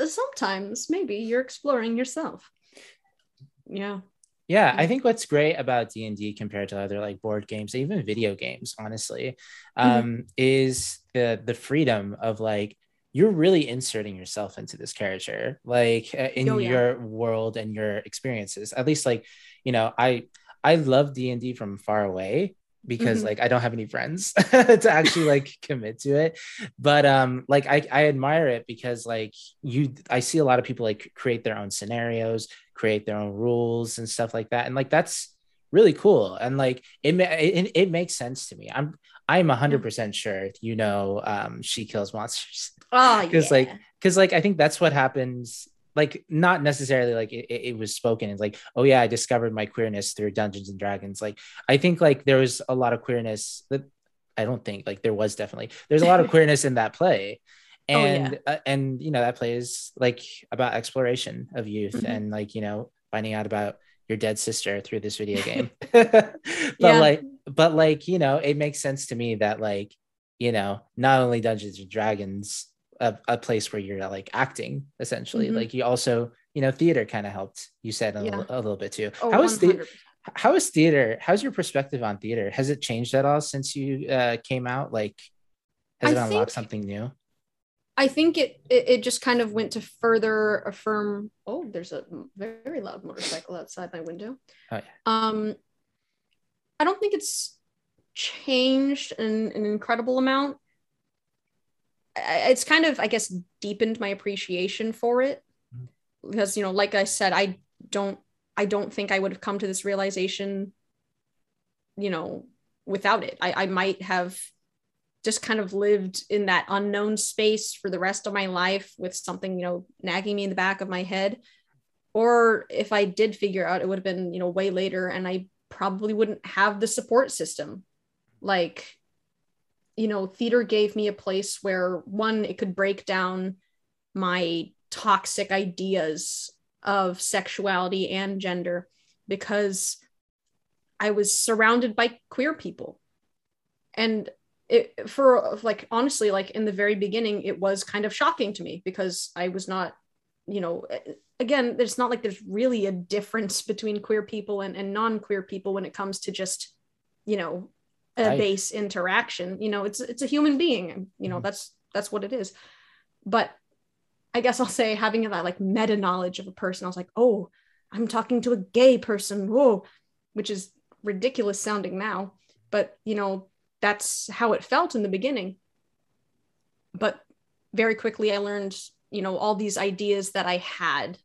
sometimes maybe you're exploring yourself yeah yeah i think what's great about d&d compared to other like board games even video games honestly mm-hmm. um, mm-hmm. is the the freedom of like you're really inserting yourself into this character like uh, in oh, yeah. your world and your experiences at least like you know i i love d&d from far away because mm-hmm. like I don't have any friends to actually like commit to it. But um like I I admire it because like you I see a lot of people like create their own scenarios, create their own rules and stuff like that. And like that's really cool and like it it, it makes sense to me. I'm I'm 100% sure you know um she kills monsters. Oh, cuz yeah. like cuz like I think that's what happens like not necessarily like it, it was spoken it's like oh yeah i discovered my queerness through dungeons and dragons like i think like there was a lot of queerness that i don't think like there was definitely there's a lot of queerness in that play and oh, yeah. uh, and you know that play is like about exploration of youth mm-hmm. and like you know finding out about your dead sister through this video game but yeah. like but like you know it makes sense to me that like you know not only dungeons and dragons a, a place where you're like acting essentially. Mm-hmm. like you also you know theater kind of helped you said a, yeah. little, little bit too. Oh, how was the how is theater how's your perspective on theater? Has it changed at all since you uh, came out? Like has I it unlocked something new? I think it, it, it just kind of went to further affirm oh there's a very loud motorcycle outside my window. Oh, yeah. um i don't think it's changed an, an incredible amount it's kind of i guess deepened my appreciation for it. Mm-hmm. because you know like i said i don't i don't think i would have come to this realization you know without it. I, I might have just kind of lived in that unknown space for the rest of my life with something you know nagging me in the back of my head. Or if i did figure out it would have been you know way later and i probably wouldn't have the support system. Like you know, theater gave me a place where one, it could break down my toxic ideas of sexuality and gender because I was surrounded by queer people. And it for like honestly, like in the very beginning, it was kind of shocking to me because I was not, you know, again, it's not like there's really a difference between queer people and, and non-queer people when it comes to just, you know, a base interaction you know it's it's a human being you know mm-hmm. that's that's what it is. But i guess i'll say having that like meta knowledge of a person i was like oh i'm talking to a gay person whoa which is ridiculous sounding now. But you know that's how it felt in the beginning. But very quickly i learned you know all these ideas that i had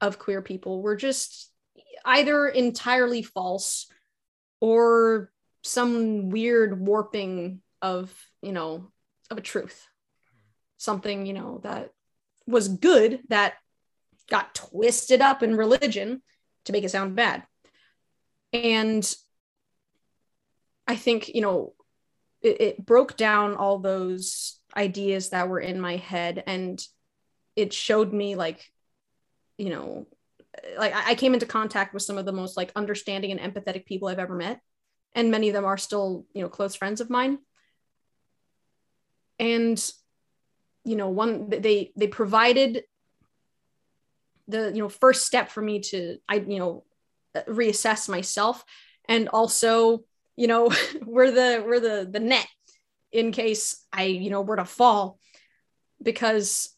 of queer people were just either entirely false or some weird warping of you know of a truth. Something you know that was good that got twisted up in religion to make it sound bad. And i think you know it, it broke down all those ideas that were in my head and it showed me like you know like I came into contact with some of the most like understanding and empathetic people I've ever met and many of them are still you know close friends of mine. And you know one they they provided the you know first step for me to i you know reassess myself and also you know we're the we're the the net in case i you know were to fall because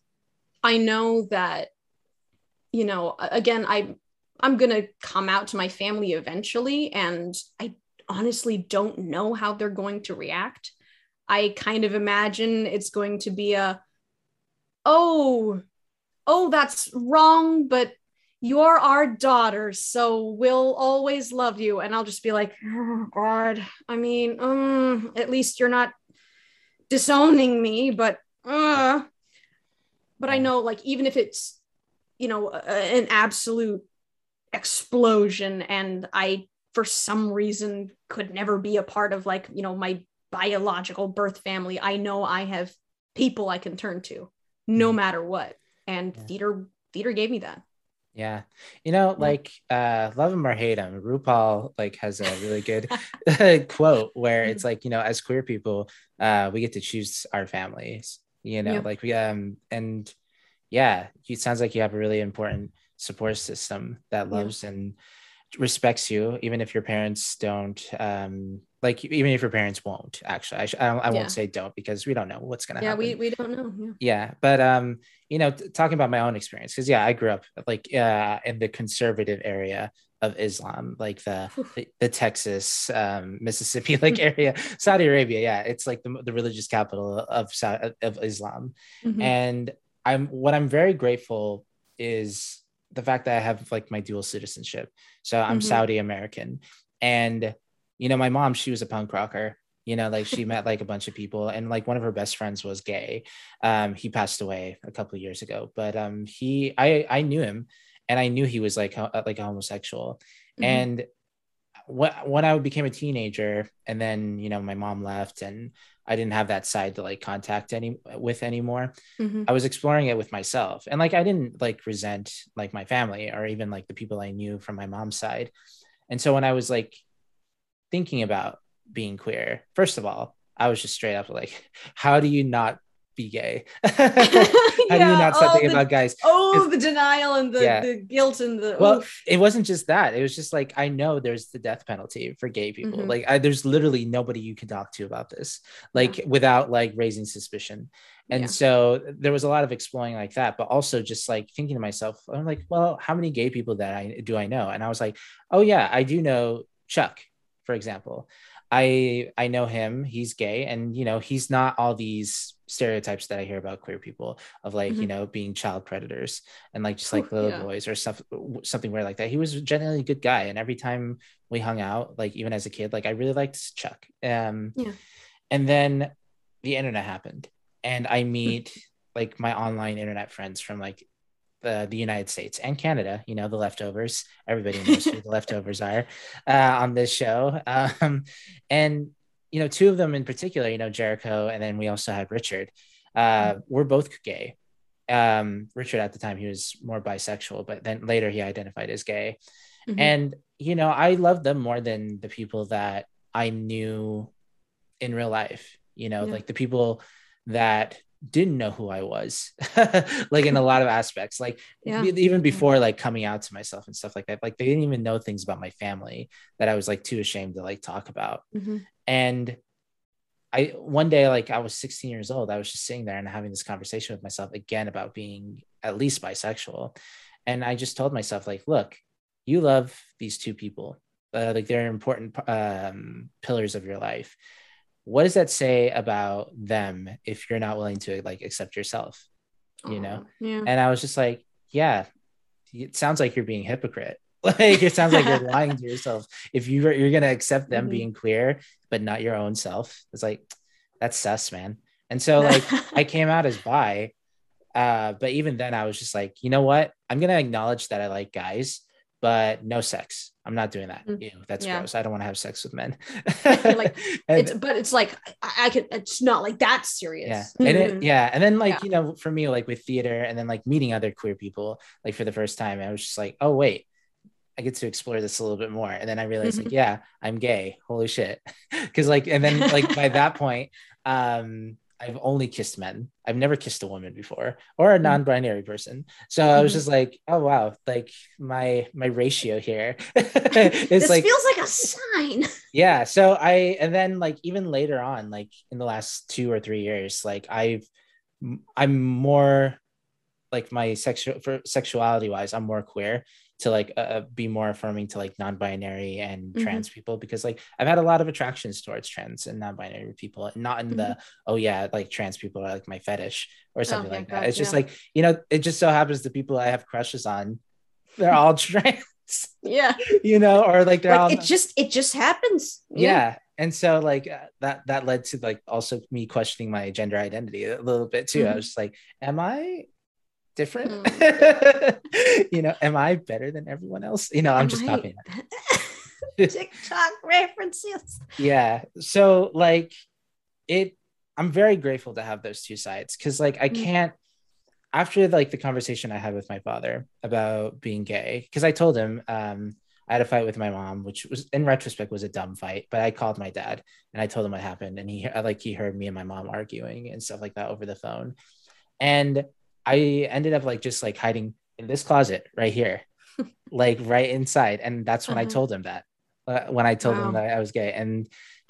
i know that you know again i i'm going to come out to my family eventually and i honestly don't know how they're going to react. I kind of imagine it's going to be a, oh, oh, that's wrong, but you're our daughter, so we'll always love you. And I'll just be like, oh, God, I mean, um, at least you're not disowning me, but, uh, but I know, like, even if it's, you know, a, an absolute explosion and I for some reason could never be a part of like you know my biological birth family i know i have people i can turn to no mm-hmm. matter what and yeah. theater theater gave me that yeah you know like uh love him or hate him rupaul like has a really good quote where it's like you know as queer people uh we get to choose our families you know yeah. like we um and yeah it sounds like you have a really important support system that loves yeah. and respects you even if your parents don't um like even if your parents won't actually. I, sh- I, I won't say don't because we don't know what's gonna yeah, happen. yeah we, we don't know yeah. yeah but um you know t- talking about my own experience because yeah i grew up like uh in the conservative area of islam like the the, the, texas um mississippi like area. Saudi arabia yeah it's like the, the religious capital of of islam. Mm-hmm. and i'm what i'm very grateful is the fact that I have like my dual citizenship. So I'm mm-hmm. Saudi American. And, you know, my mom, she was a punk rocker. You know, like she met like a bunch of people, and like one of her best friends was gay. Um, he passed away a couple of years ago, but um, he, I, I knew him, and I knew he was like like a homosexual. Mm-hmm. And when I became a teenager, and then you know my mom left, and I didn't have that side to like contact any with anymore. Mm-hmm. I was exploring it with myself. And like I didn't like resent like my family or even like the people I knew from my mom's side. And so when I was like thinking about being queer, first of all, I was just straight up like, how do you not be gay? How do you not stop oh, thinking the- about guys? oh, the denial and the, Yeah. the guilt and the Well, oof. it wasn't just that. It was just like I know there's the death penalty for gay people. Mhm. Like I, there's literally nobody you can talk to about this, like without like raising suspicion. And Yeah. so there was a lot of exploring like that, but also just like thinking to myself, I'm like, well, how many gay people that I do I know? And I was like, oh yeah, I do know Chuck, for example. I I know him. He's gay, and you know he's not all these stereotypes that I hear about queer people of like you Mhm. know being child predators and like just like Ooh, little yeah. boys or stuff something weird like that. He was generally a good guy, and every time we hung out, like even as a kid, like I really liked Chuck. Um, Yeah. And then the internet happened, and Hmm. I meet like my online internet friends from like the, the United States and Canada, you know, the leftovers. Everybody knows who the leftovers are uh, on this show. Um, and, you know, two of them in particular, you know, Jericho, and then we also had Richard. Uh, we're both gay. Um, Richard at the time, he was more bisexual, but then later he identified as gay. Mhm. And, you know, I love them more than the people that I knew in real life, you know, Yeah. like the people that didn't know who I was, like in a lot of aspects, like Yeah. even before like coming out to myself and stuff like that. Like they didn't even know things about my family that I was like too ashamed to like talk about. Mhm. And I one day, like I was 16 years old, I was just sitting there and having this conversation with myself again about being at least bisexual. And I just told myself, like, look, you love these two people. Uh, like they're important um, pillars of your life. What does that say about them if you're not willing to like accept yourself? You know? Yeah And I was just like, yeah, it sounds like you're being hypocrite. Like it sounds like you're lying to yourself. If you you're gonna accept them Mhm. being queer, but not your own self, it's like that's sus, man. And so like I came out as bi, uh, but even then I was just like, you know what? I'm gonna acknowledge that I like guys, but no sex. I'm not doing that. Mm. Ew, that's Yeah. gross. I don't want to have sex with men. Like, And- it's but it's like I, I could it's not like that serious yeah and it, Mhm. yeah and then like Yeah. you know for me like with theater and then like meeting other queer people like for the first time i was just like oh wait i get to explore this a little bit more and then i realized Mm-hmm. like yeah i'm gay holy shit because like and then like by that point um i've only kissed men i've never kissed a woman before or a Mhm. non-binary person so i was Mhm. just like oh wow like my my ratio here this like feels like a sign yeah so i and then like even later on like in the last two or three years like i've i'm more like my sexual for sexuality wise i'm more queer to like uh, be more affirming to like non-binary and Mhm. trans people because like i've had a lot of attractions towards trans and non-binary people not in the oh yeah like trans people are like my fetish or something yeah, like God, that it's just yeah. like you know it just so happens the people i have crushes on they're all trans yeah. you know or like they're all it just it just happens. Yeah. And so like uh, that that led to like also me questioning my gender identity a little bit too. I Mhm. was just like am i different. Mm. you know am i better than everyone else? You know i'm Am just I- copying. Tiktok references. Yeah. So like it i'm very grateful to have those two sides because like i Mm. can't after like the conversation i had with my father about being gay because i told him um i had a fight with my mom which was in retrospect was a dumb fight but i called my dad and i told him what happened and he like he heard me and my mom arguing and stuff like that over the phone. And i ended up like just like hiding in this closet right here like right inside. And that's when i Uh-huh. told him that uh, when i told Wow. him that i was gay. And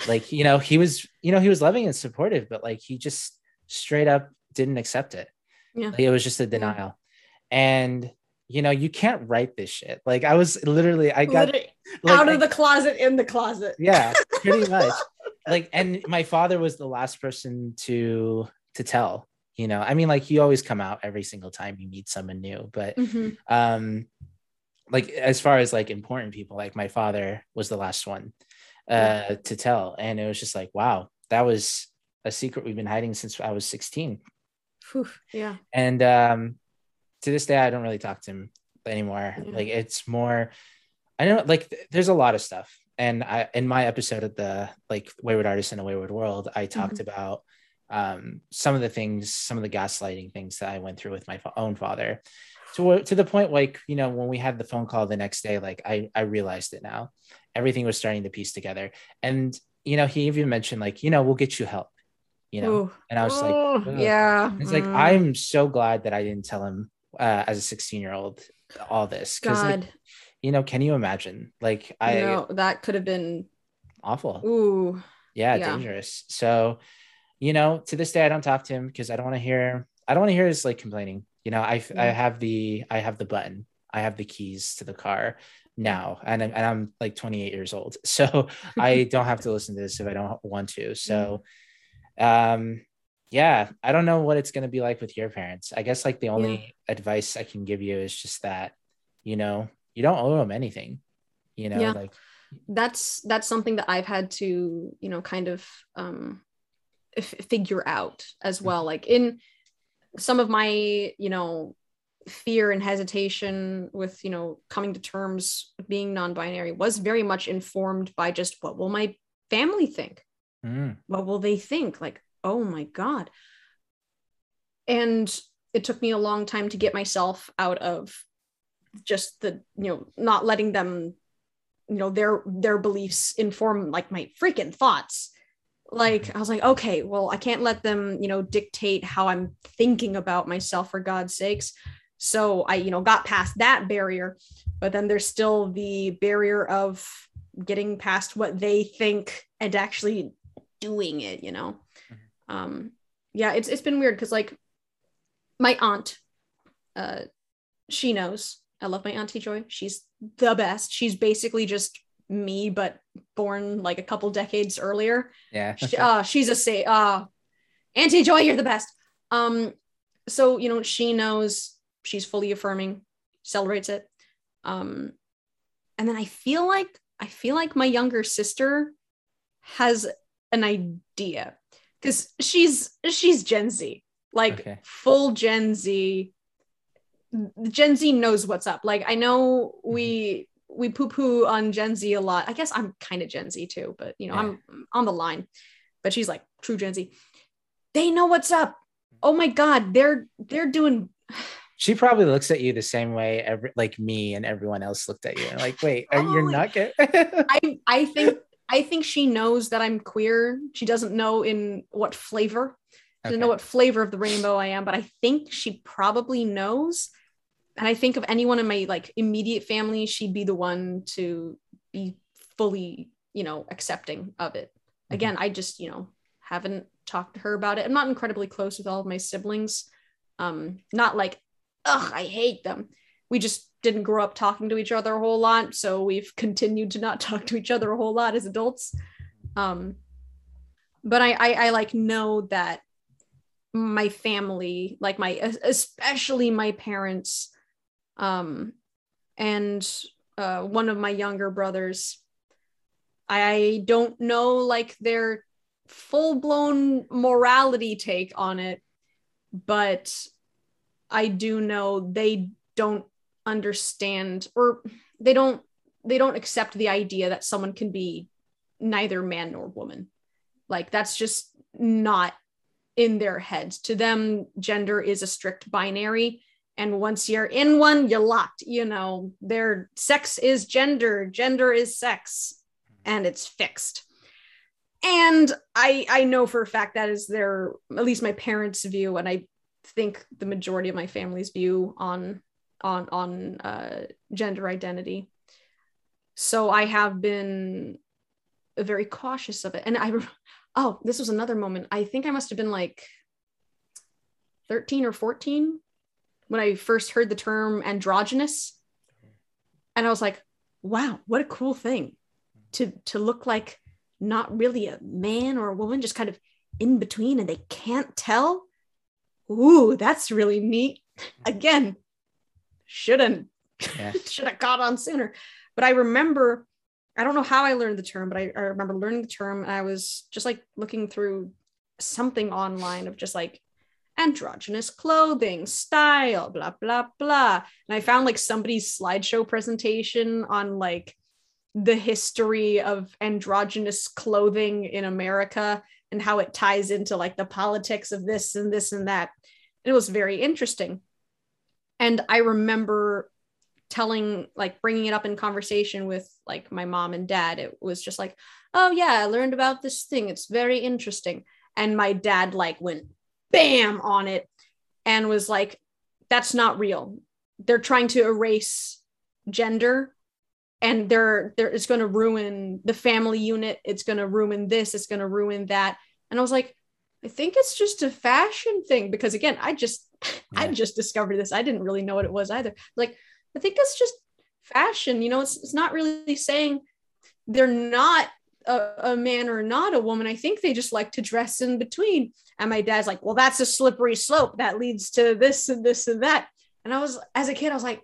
like you know he was you know he was loving and supportive but like he just straight up didn't accept it. Yeah. like, it was just a denial. And you know you can't write this shit. Like i was literally i got Literally like, out I- of the closet in the closet. Yeah pretty much. Like and my father was the last person to to tell you know i mean like you always come out every single time you meet someone new but Mhm. um like as far as like important people like my father was the last one uh to tell and it was just like wow that was a secret we've been hiding since i was 16 Phew, yeah. And um to this day i don't really talk to him anymore. Yeah. like it's more i know like th- there's a lot of stuff and i in my episode of the like wayward artist in a wayward world i talked about um some of the things some of the gaslighting things that i went through with my own father to to the point like you know when we had the phone call the next day like i i realized it now everything was starting to piece together and you know he even mentioned like you know we'll get you help you know. Ooh. And I was like, Oh, "Ugh." yeah. It's like Mm. I'm so glad that I didn't tell him uh, as a 16 year old all this because God, you know, can you imagine? Like I no, that could have been awful. ooh. Yeah, yeah. dangerous. So, you know, to this day I don't talk to him because I don't want to hear I don't want to hear his like complaining. You know, I I have the I have the button. I have the keys to the car now and I'm, and I'm like 28 years old. So I don't have to listen to this if I don't want to. So um yeah, I don't know what it's going to be like with your parents. I guess like the only advice I can give you is just that you know, you don't owe them anything. You know, Yeah. like that's that's something that I've had to you know kind of um f- figure out as well like in some of my you know fear and hesitation with you know coming to terms with being non-binary was very much informed by just what will my family think? Mm, what will they think? Like oh my god. And it took me a long time to get myself out of just the you know not letting them you know their their beliefs inform like my freaking thoughts like i was like okay well i can't let them you know dictate how i'm thinking about myself for god's sakes. So i you know got past that barrier but then there's still the barrier of getting past what they think and actually doing it you know? Um yeah it's it's been weird because like my aunt uh she knows. I love my auntie joy. She's the best. She's basically just me but born like a couple decades earlier. Yeah. she, uh, she's a say uh auntie joy you're the best. Um so you know she knows she's fully affirming celebrates it. Um and then i feel like i feel like my younger sister has an idea because she's she's gen z like Okay. full gen z. Gen z knows what's up. Like i know we we poo poo on gen z a lot. I guess i'm kind of gen z too but you know i'm on the line. But she's like true gen z. They know what's up. Oh my god they're they're doing She probably looks at you the same way every like me and everyone else looked at you. And like, wait, are you're oh, not get i i think i think she knows that i'm queer. She doesn't know in what flavor. She doesn't know what flavor of the rainbow i am but i think she probably knows and i think of anyone in my like immediate family she'd be the one to be fully you know accepting of it. Mhm. again i just you know haven't talked to her about it. I'm not incredibly close with all of my siblings. Um not like ugh i hate them. We just didn't grow up talking to each other a whole lot so we've continued to not talk to each other a whole lot as adults. Um but i i, I like know that my family like my especially my parents um and uh one of my younger brothers i don't know like their full-blown morality take on it but i do know they don't understand or they don't they don't accept the idea that someone can be neither man nor woman. Like that's just not in their heads. To them gender is a strict binary and once you're in one you're locked you know their sex is gender gender is sex and it's fixed. And i i know for a fact that is their at least my parents view and i think the majority of my family's view on on on uh, gender identity. So i have been very cautious of it. And i oh this was another moment. I think i must have been like 13 or 14 when i first heard the term androgynous and i was like wow what a cool thing to to look like not really a man or a woman just kind of in between and they can't tell? Ooh that's really neat. Again shouldn't Yeah. should have caught on sooner. But i remember i don't know how i learned the term but I, I remember learning the term and i was just like looking through something online of just like androgynous clothing style blah blah blah. And i found like somebody's slideshow presentation on like the history of androgynous clothing in america and how it ties into like the politics of this and this and that. It was very interesting. And i remember telling like bringing it up in conversation with like my mom and dad. It was just like oh yeah i learned about this thing. It's very interesting. And my dad like went bam on it and was like that's not real. They're trying to erase gender and they're they're it's going to ruin the family unit. It's going to ruin this. It's going to ruin that. And i was like i think it's just a fashion thing because again i just yeah. i just discovered this. I didn't really know what it was either. Like i think it's just fashion. You know it's, it's not really saying they're not a, a, man or not a woman. I think they just like to dress in between. And my dad's like, well, that's a slippery slope that leads to this and this and that. And I was, as a kid, I was like,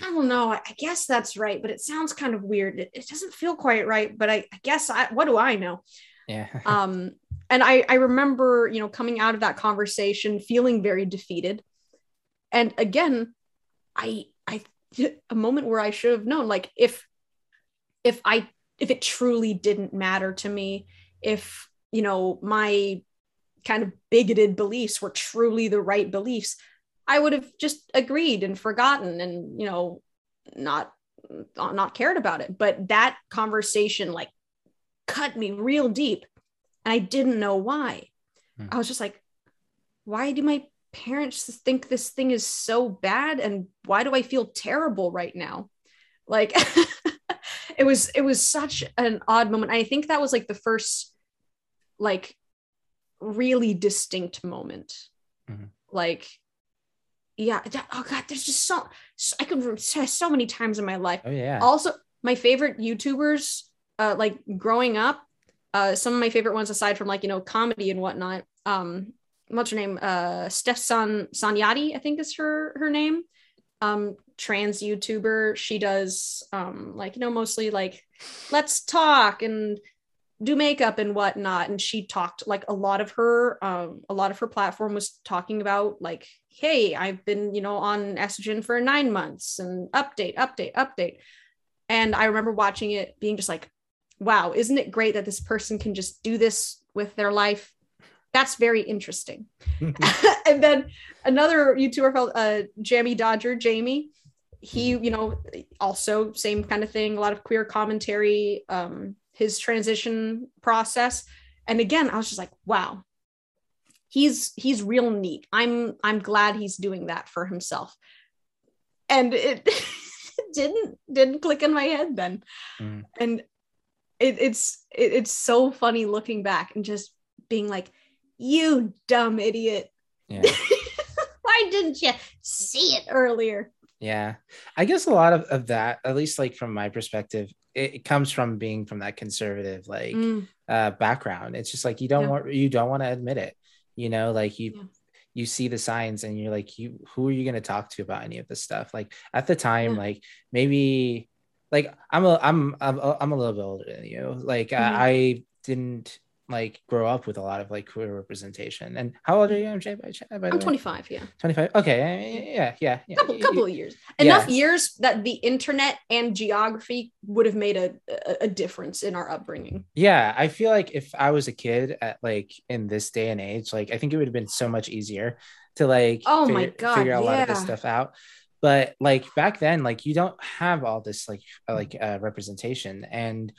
I don't know. I, I guess that's right, but it sounds kind of weird. It, it doesn't feel quite right, but I, I guess I, what do I know? Yeah. um, and I, I remember, you know, coming out of that conversation feeling very defeated. And again, I, I, a moment where I should have known, like, if, if I if it truly didn't matter to me, if, you know, my kind of bigoted beliefs were truly the right beliefs, I would have just agreed and forgotten and, you know, not not cared about it. But that conversation like cut me real deep and I didn't know why. Hmm. I was just like, why do my parents think this thing is so bad and why do I feel terrible right now? Like it was it was such an odd moment. I think that was like the first like really distinct moment. Mm-hmm. Like yeah, that, oh god, there's just so, so I could say so many times in my life. Oh yeah. Also, my favorite YouTubers, uh, like growing up, uh, some of my favorite ones aside from like you know comedy and whatnot. Um, what's her name? Uh, Stef San Sanjati, I think is her her name um trans YouTuber. She does um like you know mostly like let's talk and do makeup and whatnot. And she talked like a lot of her um a lot of her platform was talking about like, hey, I've been, you know, on estrogen for nine months and update, update, update. And I remember watching it being just like, wow, isn't it great that this person can just do this with their life that's very interesting. and then another YouTuber called uh, Jammidodger, Jamie. He, you know, also same kind of thing. A lot of queer commentary. Um, his transition process, and again, I was just like, wow, he's he's real neat. I'm I'm glad he's doing that for himself. And it didn't didn't click in my head then, mm. and it, it's it, it's so funny looking back and just being like you dumb idiot. Yeah. Why didn't you see it earlier? Yeah. I guess a lot of, of that, at least like from my perspective, it, it comes from being from that conservative like mm. uh background. It's just like you don't yeah. want you don't want to admit it. You know, like you yeah. you see the signs and you're like, you who are you gonna talk to about any of this stuff? Like at the time, yeah. like maybe like I'm a I'm I'm I'm a little bit older than you. Like mm-hmm. I didn't like grow up with a lot of like queer representation. And how old are you, MJ? By, by I'm 25. Yeah. 25. Okay. Yeah. Yeah. yeah. Couple, couple of years. Enough yeah. years that the internet and geography would have made a, a, a difference in our upbringing. Yeah. I feel like if I was a kid at like in this day and age, like I think it would have been so much easier to like oh figure, my god figure a yeah. lot of this stuff out but like back then like you don't have all this like like uh, representation and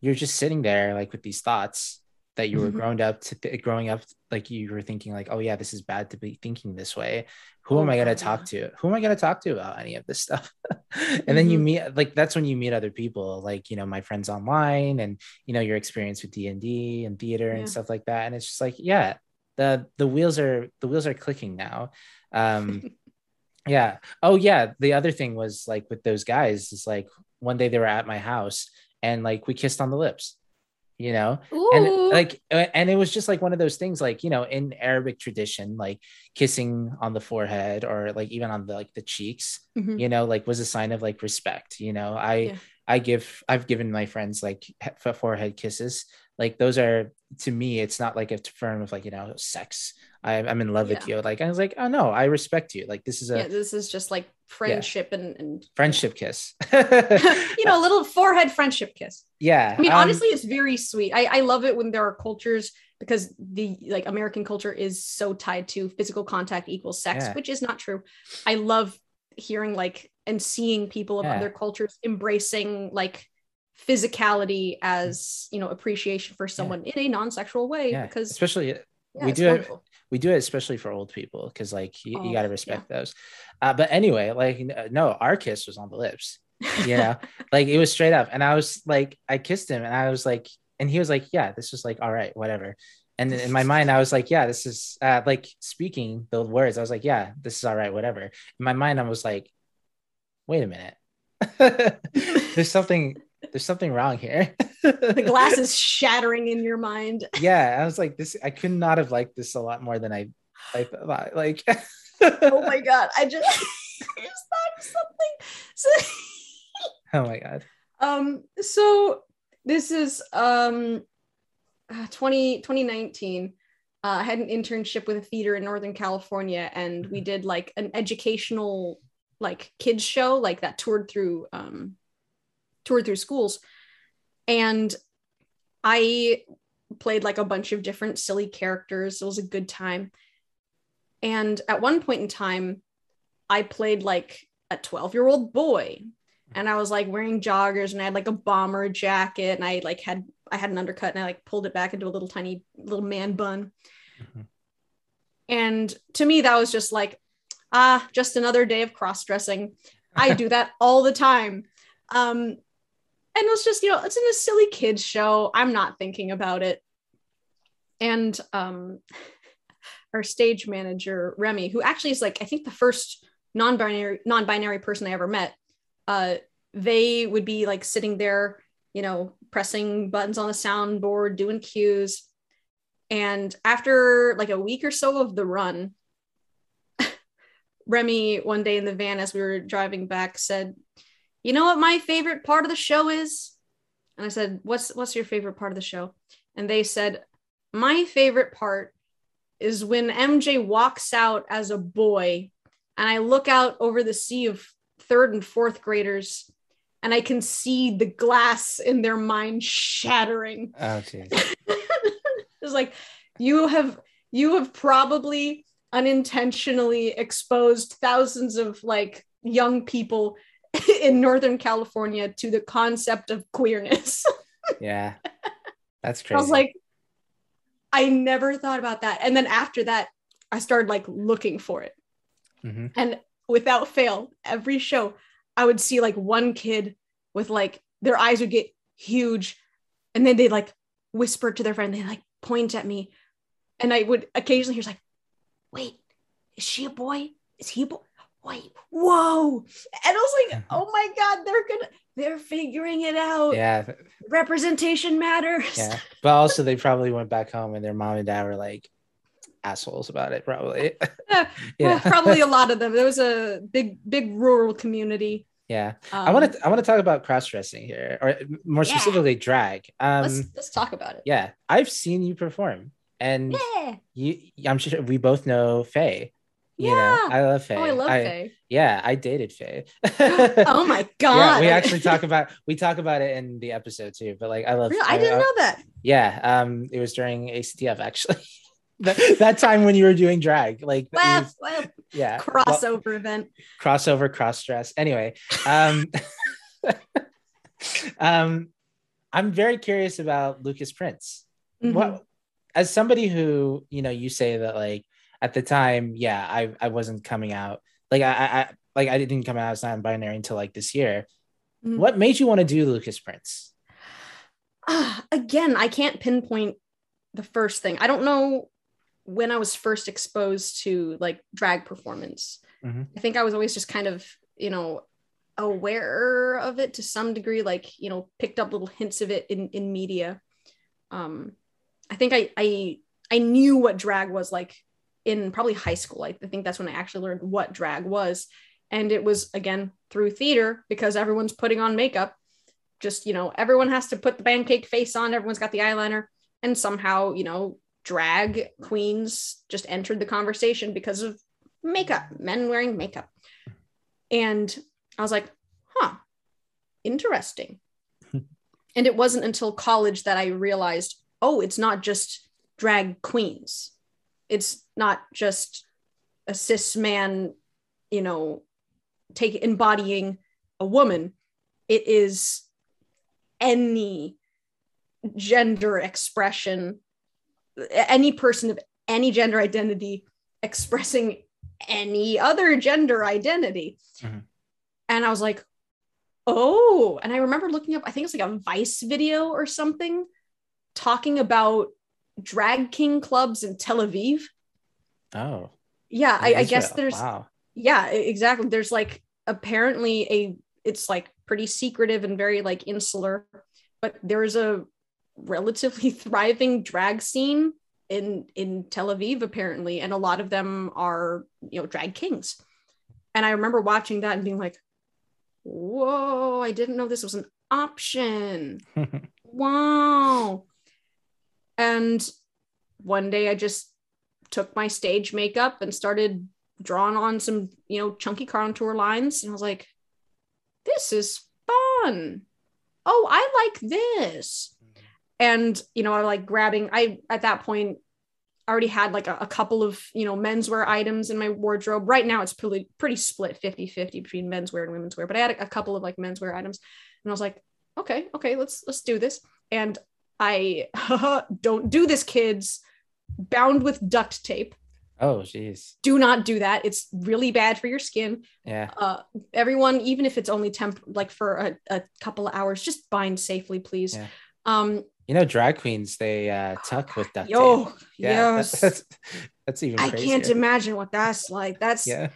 you're just sitting there like with these thoughts that you were mm-hmm. grown up to th- growing up like you were thinking like oh yeah this is bad to be thinking this way who oh, am i going to talk to who am i going to talk to about any of this stuff and mm-hmm. then you mm-hmm. meet like that's when you meet other people like you know my friends online and you know your experience with d&d and theater yeah. and stuff like that and it's just like yeah the the wheels are the wheels are clicking now um yeah oh yeah the other thing was like with those guys is like one day they were at my house and like we kissed on the lips you know Ooh. and like uh, and it was just like one of those things like you know in arabic tradition like kissing on the forehead or like even on the like the cheeks mm-hmm. you know like was a sign of like respect you know i yeah. i give i've given my friends like forehead kisses like those are to me it's not like a term of like you know sex I, am in love yeah. with you. Like i was like oh no i respect you. Like this is a yeah, this is just like friendship yeah. and, and friendship kiss. You know a little forehead friendship kiss. Yeah i mean um, honestly it's very sweet. I, I love it when there are cultures because the like american culture is so tied to physical contact equals sex yeah. which is not true. I love hearing like and seeing people of other cultures embracing like physicality as you know appreciation for someone in a non-sexual way yeah because especially yeah, we do it we do it especially for old people because like you, Oh, you got to respect those. Uh, but anyway like no our kiss was on the lips you know? Like it was straight up and i was like i kissed him and i was like and he was like yeah this is like all right whatever. And in my mind i was like yeah this is uh, like speaking the words i was like yeah this is all right whatever. In my mind i was like wait a minute. There's something there's something wrong here. The glass is shattering in your mind. Yeah i was like this i could not have liked this a lot more than i i thought like. Oh my god i just I just thought of something. So oh my god. Um so this is um uh, 20 2019 uh, i had an internship with a theater in northern california and we did like an educational like kids show like that toured through um toured through schools and i played like a bunch of different silly characters it was a good time and at one point in time i played like a 12 year old boy and I was like wearing joggers and I had like a bomber jacket and I like had I had an undercut and I like pulled it back into a little tiny little man bun. Mhm. And to me that was just like ah just another day of cross dressing. I do that all the time. Um and it was just you know it's in a silly kids show. I'm not thinking about it. And um our stage manager Remy who actually is like I think the first non-binary non-binary person I ever met uh, they would be like sitting there, you know, pressing buttons on the soundboard, doing cues. And after like a week or so of the run, Remy, one day in the van as we were driving back, said, "You know what my favorite part of the show is?" And I said, "What's what's your favorite part of the show?" And they said, "My favorite part is when MJ walks out as a boy, and I look out over the sea of third and fourth graders and I can see the glass in their mind shattering. oh jeez it's like you have you have probably unintentionally exposed thousands of like young people in Northern California to the concept of queerness. yeah that's crazy I was like, I never thought about that. And then after that, I started like looking for it. Mhm. And without fail, every show, I would see like one kid with like their eyes would get huge, and then they'd like whisper to their friend, they like point at me, and I would occasionally hear like, "Wait, is she a boy? Is he a boy? Wait, whoa!" And I was like, "Oh my god, they're gonna, they're figuring it out. yeah Representation matters." yeah but also they probably went back home and their mom and dad were like assholes about it probably Yeah, yeah Well, probably a lot of them. There was a big, big rural community. yeah Um, i want to i want to talk about cross dressing here or more Yeah. specifically drag um let's let's talk about it. yeah i've seen you perform and Yeah. you i'm sure we both know faye you know Yeah. i love faye Oh, I love Faye. yeah i dated faye Oh my god. yeah we actually talk about we talk about it in the episode too but like i love Really? I didn't know that. yeah um it was during actf actually that, that time when you were doing drag like Well, was- well, yeah well, crossover event. crossover cross dress anyway um um i'm very curious about lucas prince Mhm. what as somebody who you know you say that like at the time yeah i i wasn't coming out like i i like i didn't come out as non-binary until like this year Mhm. what made you want to do lucas prince Ah, again, I can't pinpoint the first thing. I don't know when I was first exposed to like drag performance. Mhm. I think I was always just kind of, you know, aware of it to some degree, like, you know, picked up little hints of it in, in media. Um, I think I, I I knew what drag was like in probably high school. I think that's when I actually learned what drag was. And it was again through theater because everyone's putting on makeup. Just you know everyone has to put the pancake face on. Everyone's got the eyeliner. And somehow you know drag queens just entered the conversation because of makeup men wearing makeup. And i was like huh interesting. And it wasn't until college that i realized oh it's not just drag queens it's not just a cis man you know take embodying a woman it is any gender expression, any person of any gender identity expressing any other gender identity. Mhm. And I was like, oh, and I remember looking up, I think it's like a Vice video or something talking about drag king clubs in Tel Aviv. Oh, Yeah, I, I guess there's wow. yeah exactly. There's like apparently a it's like pretty secretive and very like insular but there's a relatively thriving drag scene in in tel aviv apparently and a lot of them are you know drag kings. And i remember watching that and being like whoa i didn't know this was an option. Wow and one day i just took my stage makeup and started drawing on some you know chunky contour lines. And i was like this is fun. Oh i like this. And you know i like grabbing i at that point already had like a, a couple of you know menswear items in my wardrobe. Right now it's pretty pretty split 50 50 between menswear and women's wear but i had a, a couple of like menswear items. And i was like okay okay let's let's do this. And i don't do this kids bound with duct tape Oh, jeez. do not do that it's really bad for your skin Yeah. uh everyone even if it's only temp like for a, a couple of hours just bind safely please Yeah. um You know, drag queens they uh, tuck with duct tape. yo Yeah, yes that's, that's even. i Crazier. can't imagine what that's like that's Yeah,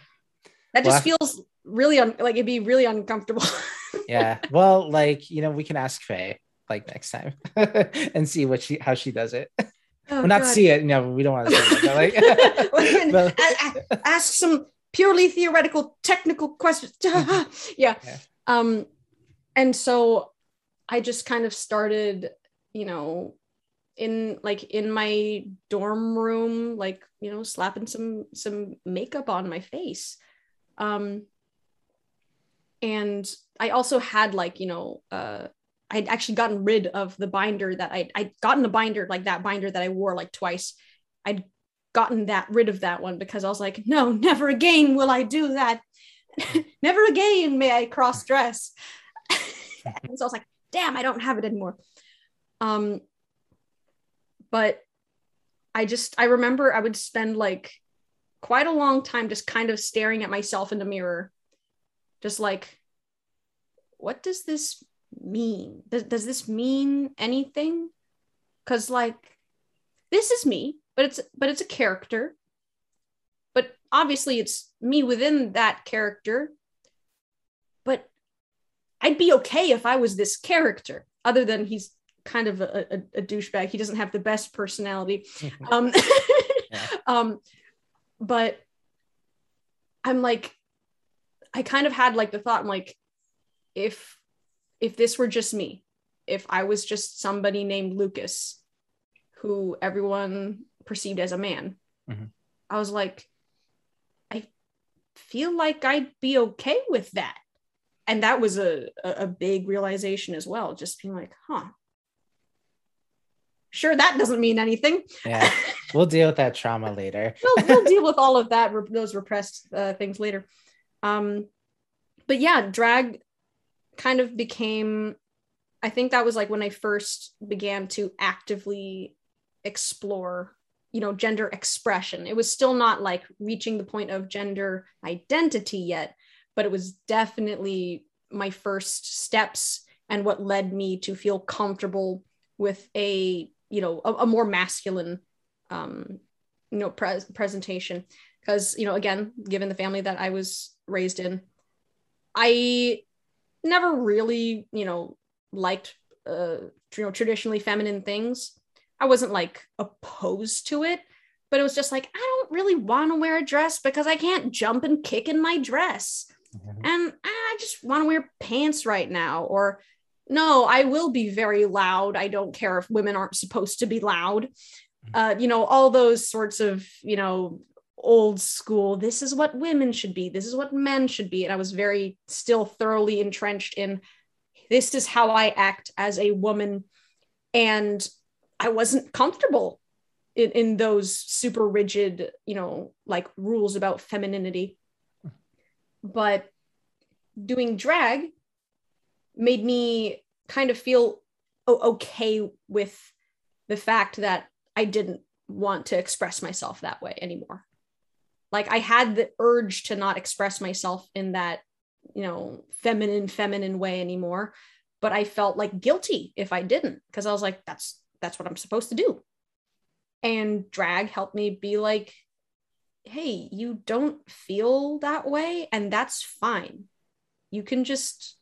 that just Well, feels really un- like it'd be really uncomfortable yeah. Well, like you know, we can ask Faye like next time and see what she how she does it. Oh, well, not God. see it. No, we don't want to see it. Like, We but- a- a- ask some purely theoretical technical questions yeah. Yeah. um and so i just kind of started you know in like in my dorm room like you know slapping some some makeup on my face um and i also had like you know uh i'd actually gotten rid of the binder that i i'd gotten a binder like that binder that i wore like twice. I'd gotten that rid of that one because i was like no never again will i do that. Never again may i cross dress. And so i was like damn i don't have it anymore. Um but i just i remember i would spend like quite a long time just kind of staring at myself in the mirror. Just like what does this mean? Does, does this mean anything? Because like this is me but it's but it's a character. But obviously it's me within that character. But i'd be okay if i was this character other than he's kind of a, a, a douchebag. He doesn't have the best personality. Um Yeah. um but i'm like i kind of had like the thought i'm like if if this were just me if i was just somebody named lucas who everyone perceived as a man Mhm. i was like i feel like i'd be okay with that. And that was a, a a big realization as well just being like huh. Sure that doesn't mean anything. Yeah, we'll deal with that trauma later. we'll, we'll deal with all of that those repressed uh, things later. Um but yeah drag kind of became i think that was like when i first began to actively explore you know gender expression. It was still not like reaching the point of gender identity yet but it was definitely my first steps and what led me to feel comfortable with a you know a, a more masculine um you know pres presentation. Because you know again given the family that i was raised in i never really you know liked uh you know traditionally feminine things i wasn't like opposed to it but it was just like i don't really want to wear a dress because i can't jump and kick in my dress Mhm. and I just want to wear pants right now. Or no, I will be very loud. I don't care if women aren't supposed to be loud. Uh, you know, all those sorts of, you know, old school, this is what women should be, this is what men should be. And I was very still thoroughly entrenched in this is how I act as a woman. And I wasn't comfortable in, in those super rigid, you know, like rules about femininity but doing drag made me kind of feel okay with the fact that I didn't want to express myself that way anymore. Like I had the urge to not express myself in that, you know, feminine, feminine way anymore. But I felt like guilty if I didn't, because I was like, that's that's what I'm supposed to do. And drag helped me be like, hey, you don't feel that way, and that's fine. You can just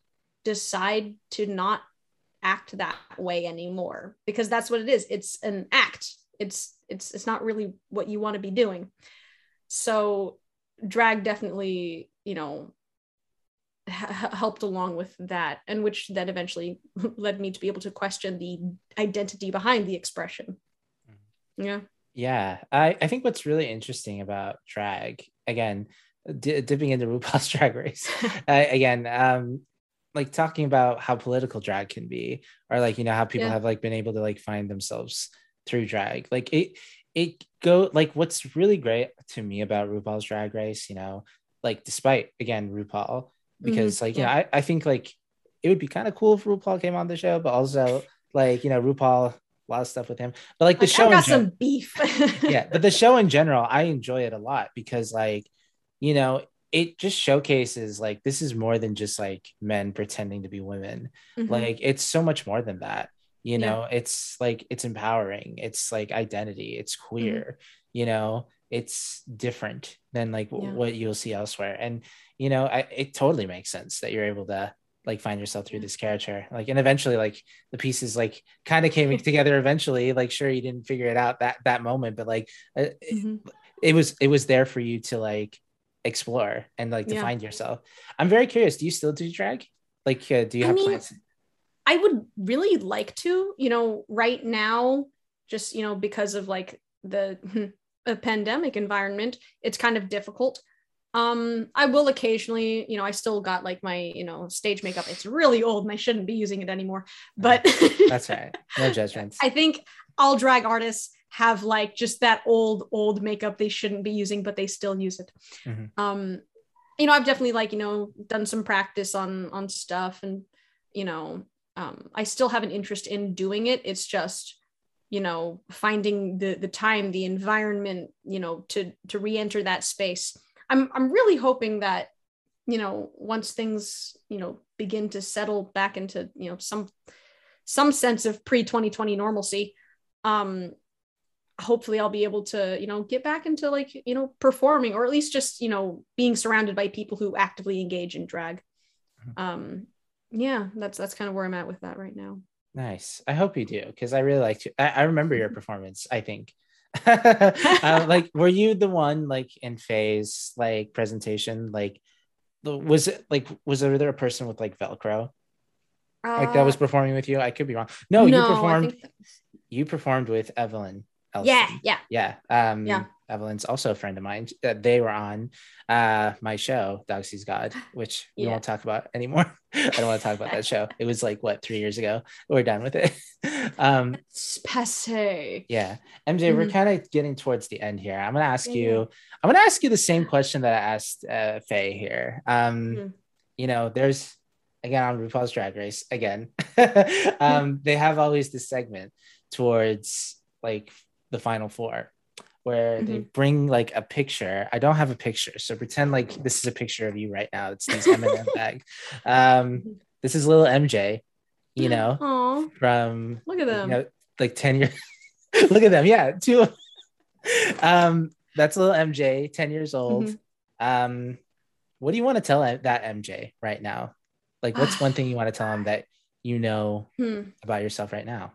decide to not act that way anymore because that's what it is. It's an act. It's it's it's not really what you want to be doing. So drag definitely, you know, h- helped along with that and which then eventually led me to be able to question the identity behind the expression. Yeah. Yeah, I, I think what's really interesting about drag, again, d- dipping into RuPaul's Drag Race, uh, again, um, like talking about how political drag can be, or like you know how people Yeah. have like been able to like find themselves through drag. Like it, it go like what's really great to me about RuPaul's Drag Race, you know, like despite again RuPaul, because like you know I, I think like it would be kind of cool if RuPaul came on the show, but also like you know RuPaul a lot of stuff with him, but like the Like, show I got gen- some beef. yeah but the show in general i enjoy it a lot because like you know it just showcases like this is more than just like men pretending to be women Mhm. like it's so much more than that you Yeah. know it's like it's empowering it's like identity it's Mm-hmm. queer you know it's different than like Yeah. what you'll see elsewhere and you know I, it totally makes sense that you're able to like find yourself through Yeah. this character like and eventually like the pieces like kind of came together eventually like sure you didn't figure it out that that moment but like uh, it, Mhm. it was it was there for you to like explore and like to Yeah. find yourself i'm very curious do you still do drag like uh, do you I have mean, plans I would really like to, you know, right now, just, you know, because of like the a pandemic environment, it's kind of difficult. Um, I will occasionally, you know, I still got like my, you know, stage makeup. It's really old and I shouldn't be using it anymore. But that's right no judgments I think all drag artists have like just that old, old makeup they shouldn't be using, but they still use it. Mhm. Um, you know, I've definitely like, you know, done some practice on on stuff and you know, um, I still have an interest in doing it. It's just, you know, finding the the time, the environment, you know, to to re-enter that space. I'm I'm really hoping that, you know, once things, you know, begin to settle back into, you know, some some sense of pre-2020 normalcy, um, hopefully I'll be able to, you know, get back into like, you know, performing or at least just, you know, being surrounded by people who actively engage in drag. Mhm. Um, yeah, that's that's kind of where I'm at with that right now. Nice. I hope you do because I really liked you. I, I remember your performance. I think. uh, like, were you the one like in phase like presentation? Like, was it like was there a person with like Velcro like that was Uh, performing with you? I could be wrong. No, you performed. that- You performed with Evelyn. Elson. yeah, yeah. yeah. Um, Yeah. Evelyn's also a friend of mine. Uh, they were on uh my show, Dog Sees God, which we Yeah. won't talk about anymore. I don't want to talk about that show. It was like what three years ago. We're done with it. um, It's passe. yeah, MJ, we're Mhm. kind of getting towards the end here. I'm gonna ask Yeah, you. I'm gonna ask you the same question that I asked uh, Faye here. Um, Mhm. you know, there's again on RuPaul's Drag Race again. um, they have always this segment towards like the final four where they Mm-hmm. bring like a picture. I don't have a picture, so pretend like this is a picture of you right now. It's this M&M bag. Um, this is little MJ, you know, Oh, from look at you them. know, like 10 years. Look at them. Yeah, two. um, that's little MJ, 10 years old. Mhm. Um, what do you want to tell that MJ right now? Like, what's one thing you want to tell him that you know Hmm. about yourself right now?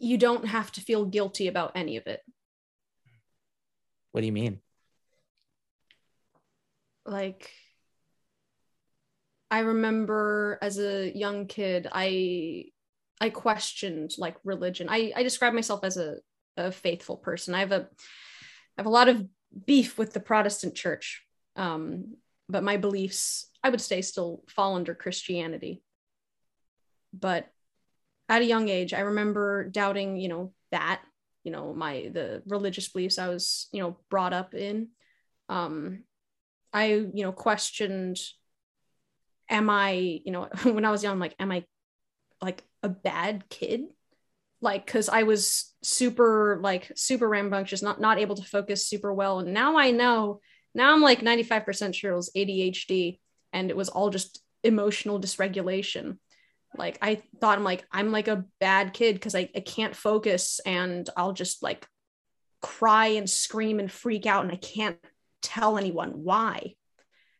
You don't have to feel guilty about any of it. What do you mean? like i remember as a young kid i i questioned like religion i i describe myself as a, a faithful person i have a i have a lot of beef with the protestant church um but my beliefs i would say still fall under christianity but at a young age i remember doubting you know that you know my the religious beliefs i was you know brought up in. Um i you know questioned am i you know when i was young I'm like am i like a bad kid? Like because i was super like super rambunctious not not able to focus super well. And now i know now i'm like 95% sure it was adhd and it was all just emotional dysregulation like i thought i'm like i'm like a bad kid because I, I can't focus and i'll just like cry and scream and freak out and i can't tell anyone why.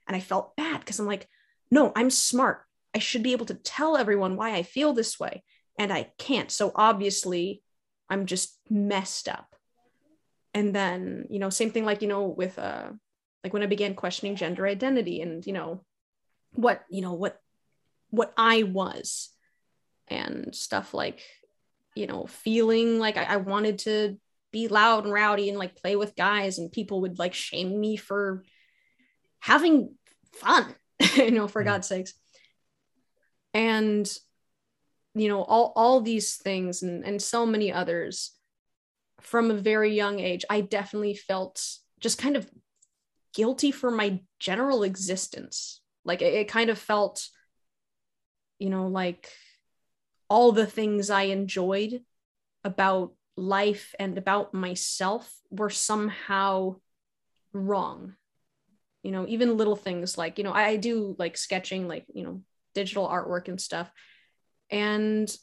And i felt bad because i'm like no i'm smart. I should be able to tell everyone why i feel this way and i can't. So obviously i'm just messed up. And then you know same thing like you know with uh like when i began questioning gender identity and you know what you know what what I was and stuff like, you know, feeling like I, I wanted to be loud and rowdy and like play with guys and people would like shame me for having fun, you know, for mm. God's sakes. And you know, all all these things and and so many others from a very young age, I definitely felt just kind of guilty for my general existence. Like it, it kind of felt you know, like all the things I enjoyed about life and about myself were somehow wrong. You know, even little things like, you know, I, do like sketching, like, you know, digital artwork and stuff. And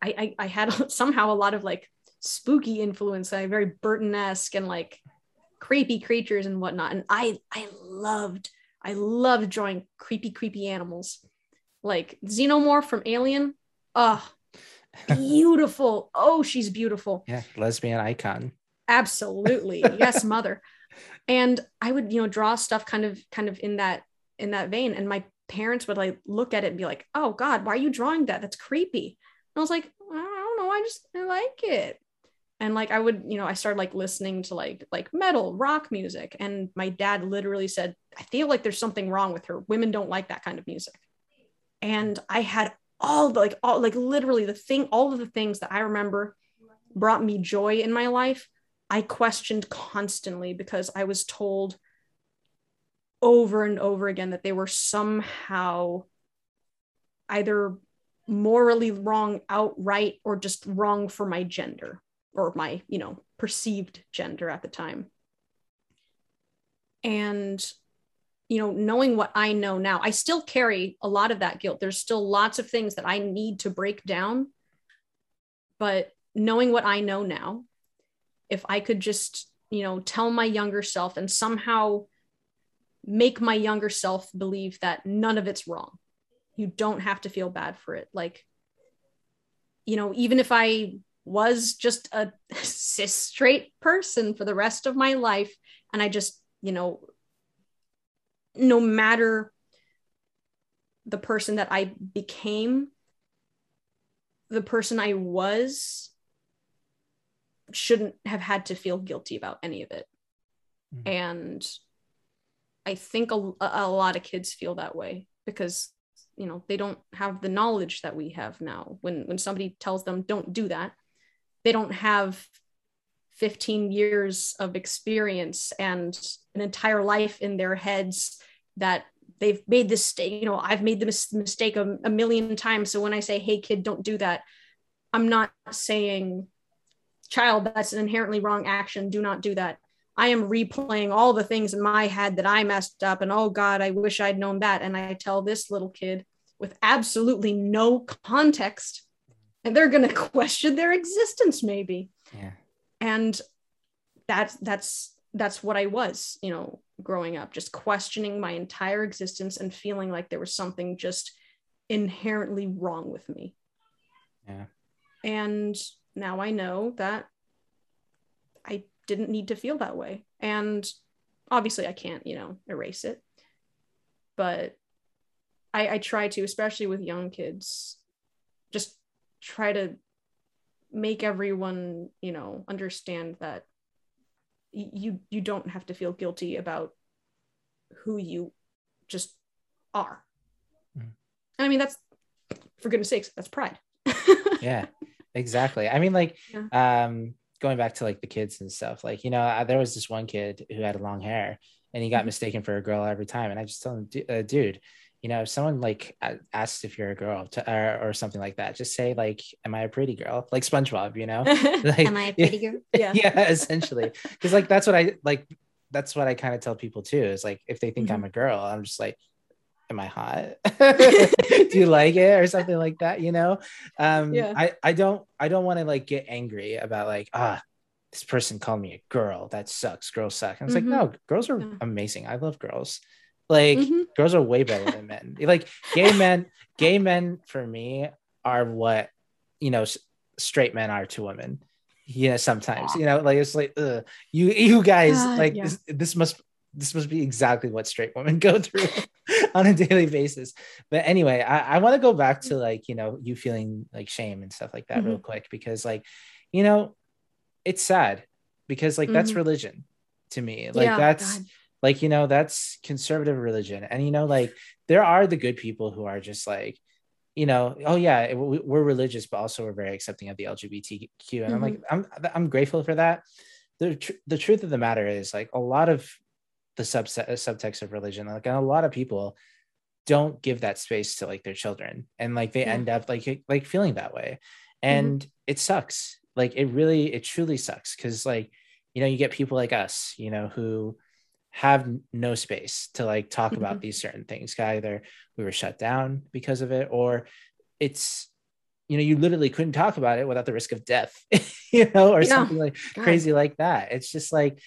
I, I, I had somehow a lot of like spooky influence, I very Burton-esque and like creepy creatures and whatnot. And I I loved, I loved drawing creepy, creepy animals like xenomorph from alien. Oh beautiful. Oh she's beautiful. Yeah lesbian icon. Absolutely. Yes mother. And i would you know draw stuff kind of kind of in that in that vein. And my parents would like look at it and be like oh god why are you drawing that? That's creepy. And i was like i don't know. I just I like it. And like i would you know i started like listening to like like metal rock music. And my dad literally said i feel like there's something wrong with her. Women don't like that kind of music and I had all the like all like literally the thing all of the things that I remember brought me joy in my life I questioned constantly because I was told over and over again that they were somehow either morally wrong outright or just wrong for my gender or my you know perceived gender at the time. And you know, knowing what I know now, I still carry a lot of that guilt. There's still lots of things that I need to break down. But knowing what I know now, if I could just, you know, tell my younger self and somehow make my younger self believe that none of it's wrong. You don't have to feel bad for it. Like, you know, even if I was just a cis straight person for the rest of my life and I just, you know, no matter the person that I became, the person I was shouldn't have had to feel guilty about any of it. Mm-hmm. And I think a, a lot of kids feel that way because you know they don't have the knowledge that we have now when when somebody tells them don't do that they don't have 15 years of experience and an entire life in their heads that they've made this you know i've made the mis- mistake a, a million times. So when i say hey kid don't do that i'm not saying child that's an inherently wrong action. Do not do that. I am replaying all the things in my head that i messed up and oh god i wish i'd known that. And i tell this little kid with absolutely no context and they're going to question their existence maybe. Yeah and that's that's that's what i was you know growing up, just questioning my entire existence and feeling like there was something just inherently wrong with me. Yeah. And now I know that I didn't need to feel that way. And obviously I can't, you know, erase it. But I, I try to, especially with young kids, just try to make everyone, you know, understand that you you don't have to feel guilty about who you just are. Mm. I mean, that's for goodness sakes, that's pride. yeah, exactly. I mean, like, Yeah. um, going back to like the kids and stuff. Like, you know, uh, there was this one kid who had long hair, and he got Mhm. mistaken for a girl every time. And I just told him, "Du- uh, dude, you know, if someone like asks if you're a girl to, or, or something like that, just say like, "Am I a pretty girl?" Like SpongeBob, you know. Like, Am I a pretty girl? Yeah. yeah, essentially, because like that's what I like. That's what I kind of tell people too. Is like if they think I'm Mm-hmm. a girl, I'm just like, am I hot? Do you like it or something like that? You know, um, Yeah. I I don't I don't want to like get angry about like ah this person called me a girl that sucks girls suck and it's Mhm. like no girls are Yeah. amazing I love girls like Mhm. girls are way better than men like gay men gay men for me are what you know straight men are to women yeah sometimes you know like it's like ugh, you you guys Ah, like yeah. this, this must this must be exactly what straight women go through on a daily basis but anyway i, I want to go back to like you know you feeling like shame and stuff like that real quick because like you know it's sad because like that's Mhm. religion to me like Yeah, that's God. Like you know that's conservative religion. And you know like there are the good people who are just like you know oh yeah we- we're religious but also we're very accepting of the lgbtq and i'm like mm-hmm. i'm i'm grateful for that. The, tr- the truth of the matter is like a lot of the subset uh, subtext of religion like and a lot of people don't give that space to like their children. And like they Yeah. end up like like feeling that way. Mm-hmm. And it sucks. Like it really it truly sucks. Because like you know you get people like us you know who have no space to like talk about Mhm. these certain things either we were shut down because of it or it's you know you literally couldn't talk about it without the risk of death you know or Yeah. something like God. crazy like that it's just like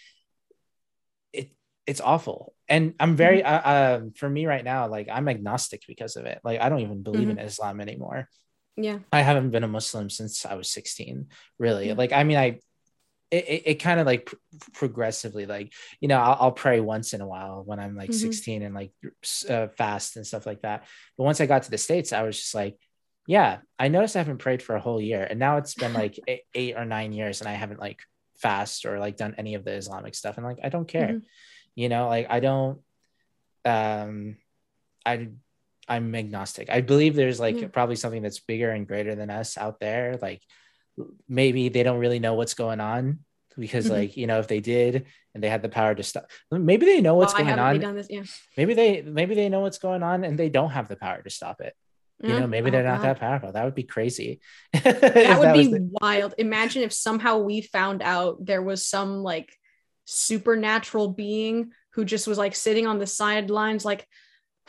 it it's awful and i'm very uh, um for me right now like i'm agnostic because of it like i don't even believe in islam anymore Yeah. I haven't been a Muslim since I was 16, really. Like, I mean, I, it, it, it kind of like pr- progressively, like, you know, I'll, I'll pray once in a while when I'm like Mhm. 16 and like uh, fast and stuff like that. But once I got to the States, I was just like, yeah, I noticed I haven't prayed for a whole year. And now it's been like eight, eight or nine years and I haven't like fast or like done any of the Islamic stuff. And like, I don't care, Mhm. you know, like I don't, um, I, I'm agnostic. I believe there's like probably something that's bigger and greater than us out there. Like maybe they don't really know what's going on because Mhm. like, you know, if they did and they had the power to stop, maybe they know what's Why going on. this? Yeah. maybe they maybe they know what's going on and they don't have the power to stop it. You know, maybe Oh, they're not God. that powerful. That would be crazy. that would be wild. Imagine if somehow we found out there was some like supernatural being who just was like sitting on the sidelines, like,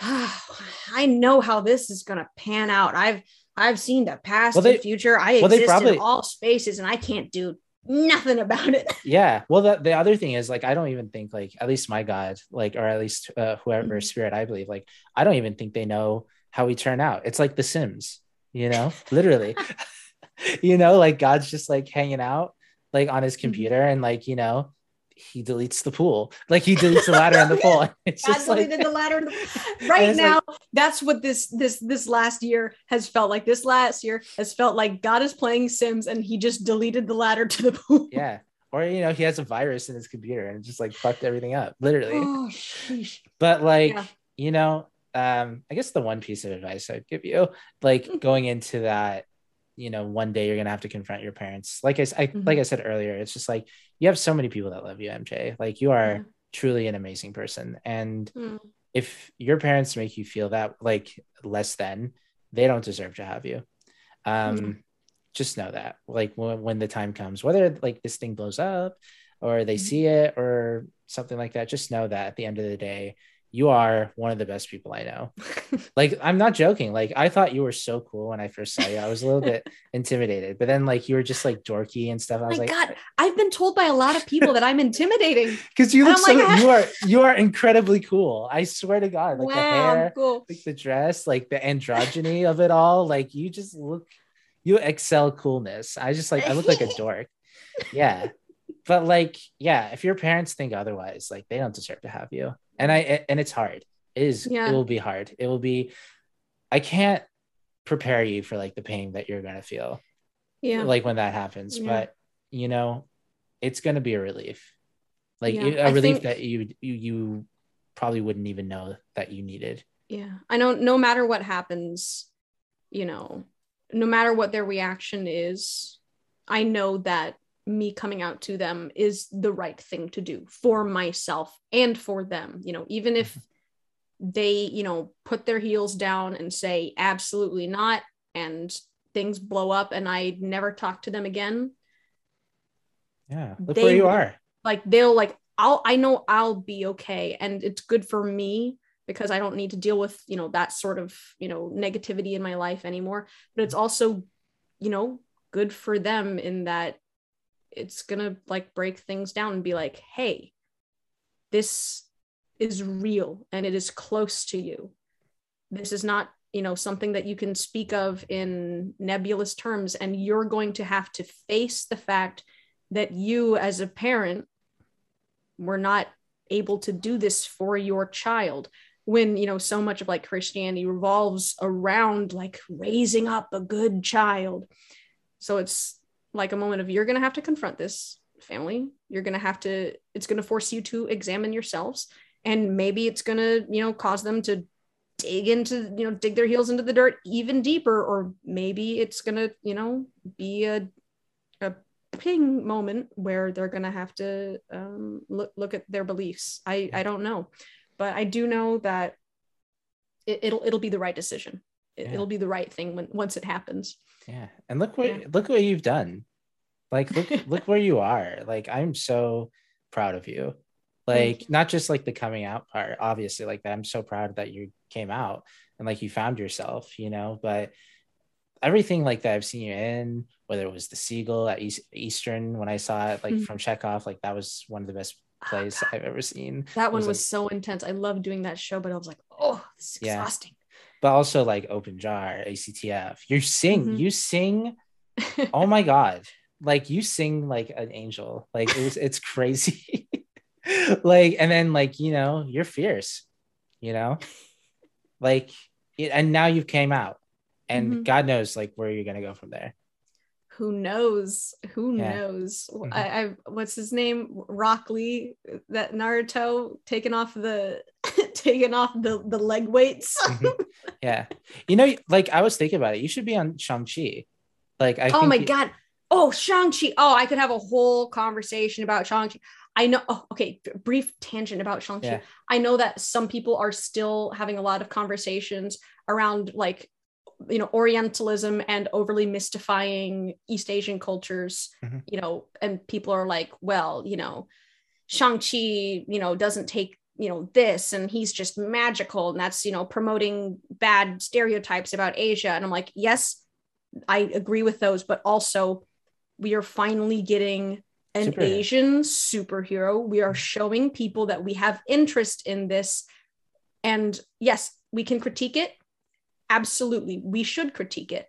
"Ah, I know how this is gonna pan out. I've I've seen the past Well, they- and future. I well, exist probably- in all spaces, and I can't do nothing about it. yeah well the, the other thing is like i don't even think like at least my god like or at least uh, whoever Mhm. spirit i believe like i don't even think they know how we turn out it's like the sims you know literally you know like god's just like hanging out like on his Mhm. computer and like you know he deletes the pool like he deletes the ladder and the pool it's God just like deleted the ladder. the- right now, that's what this this this last year has felt like. This last year has felt like God is playing Sims, and he just deleted the ladder to the pool. yeah or you know he has a virus in his computer and just like fucked everything up literally Oh, but like Yeah. you know um i guess the one piece of advice i'd give you like going into that you know one day you're gonna have to confront your parents like i, I- Mhm. like i said earlier it's just like you have so many people that love you mj like you are Yeah. truly an amazing person and Mm. if your parents make you feel that like less than they don't deserve to have you um Yeah. just know that like when, when the time comes whether like this thing blows up or they Mhm. see it or something like that just know that at the end of the day you are one of the best people i know like i'm not joking like i thought you were so cool when i first saw you i was a little bit intimidated but then like you were just like dorky and stuff i was My like God, I've been told by a lot of people that I'm intimidating. because you look so like, you are you are incredibly cool i swear to god like the wow, hair cool. like the dress, like the androgyny of it all. Like you just look, you excel coolness. I just like I look like a dork. Yeah, but like yeah, if your parents think otherwise, like they don't deserve to have you. And I and it's hard. It is. Yeah. It will be hard. It will be. I can't prepare you for like the pain that you're gonna feel Yeah. like when that happens, Yeah. but you know, it's gonna be a relief. Like Yeah, a relief think- that you you you probably wouldn't even know that you needed. yeah. I know no matter what happens, you know, no matter what their reaction is, I know that me coming out to them is the right thing to do for myself and for them. You know, even if Mm-hmm. they, you know, put their heels down and say, absolutely not, and things blow up and I never talk to them again, Yeah. Look They where you are. like they'll like I'll I know I'll be okay and it's good for me because I don't need to deal with, you know, that sort of, you know, negativity in my life anymore, but it's also, you know, good for them in that it's to like break things down and be like, "Hey, this is real and it is close to you. This is not, you know, something that you can speak of in nebulous terms. And you're going to have to face the fact that you as a parent were not able to do this for your child. When you know so much of like christianity revolves around like raising up a good child. So it's like a moment of you're going to have to confront this family. You're going to have to it's going to force you to examine yourselves. And maybe it's going to you know cause them to dig into you know dig their heels into the dirt even deeper. Or maybe it's going to you know be a a ping moment where they're going to have to um, look look at their beliefs. I i don't know. But i do know that it, it'll it'll be the right decision Yeah. it'll be the right thing when once it happens Yeah. And look what Yeah. look what you've done. Like look look where you are. Like I'm so proud of you. Like not just like the coming out part, obviously, like that. I'm so proud that you came out and like you found yourself, you know, but everything like that I've seen you in, whether it was the Seagull at East, Eastern when I saw it, like Mhm. from Chekhov, like that was one of the best plays I've ever seen. that one was was, so intense i loved doing that show but i was like oh this is Yeah. exhausting But also like Open Jar, ACTF. You sing, Mhm. you sing oh my god like you sing like an angel like it was it's crazy like and then like you know you're fierce you know like it- and now you came out and Mhm. god knows like where you're gonna go from there who knows who Yeah. knows Mhm. I, I what's his name rock lee that naruto taking off the taking off the the leg weights. Mhm. yeah. You know like i was thinking about it. You should be on shang-chi. Like i oh my you- god. Oh shang-chi. Oh i could have a whole conversation about shang-chi. I know oh, okay brief tangent about shang-chi. Yeah. i know that some people are still having a lot of conversations around like you know orientalism and overly mystifying east asian cultures Mhm. you know and people are like well you know shang-chi you know doesn't take you know this and he's just magical and that's you know promoting bad stereotypes about asia. And i'm like yes i agree with those but also we are finally getting an Superhero. asian superhero. We are showing people that we have interest in this. And yes we can critique it. Absolutely we should critique it.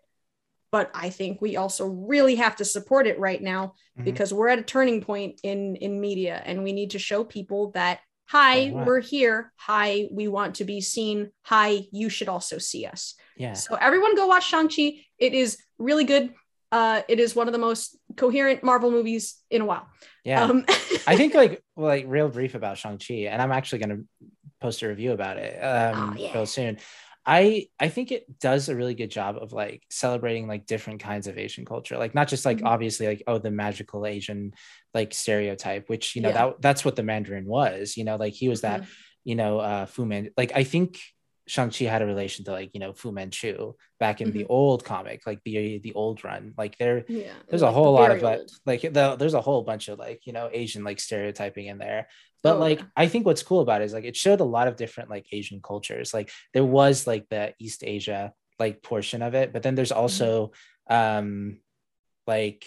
But i think we also really have to support it right now Mhm. because we're at a turning point in in media and we need to show people that hi we're here. Hi we want to be seen. Hi you should also see us. Yeah. So everyone go watch shang-chi. It is really good. Uh it is one of the most coherent marvel movies in a while. Yeah. Um i think like like real brief about shang-chi and i'm actually going to post a review about it um Oh, yeah. real soon i i think it does a really good job of like celebrating like different kinds of asian culture like not just like Mhm. obviously like oh the magical asian like stereotype which you know Yeah. that that's what the mandarin was you know like he was that you know uh fu man like i think Shang-Chi had a relation to like, you know, Fu Manchu back in the old comic, like the the old run. Like there yeah there's a like whole lot of like, like the, there's a whole bunch of like you know asian like stereotyping in there but Oh, like yeah. i think what's cool about it is like it showed a lot of different like asian cultures like there was like the east asia like portion of it but then there's also um like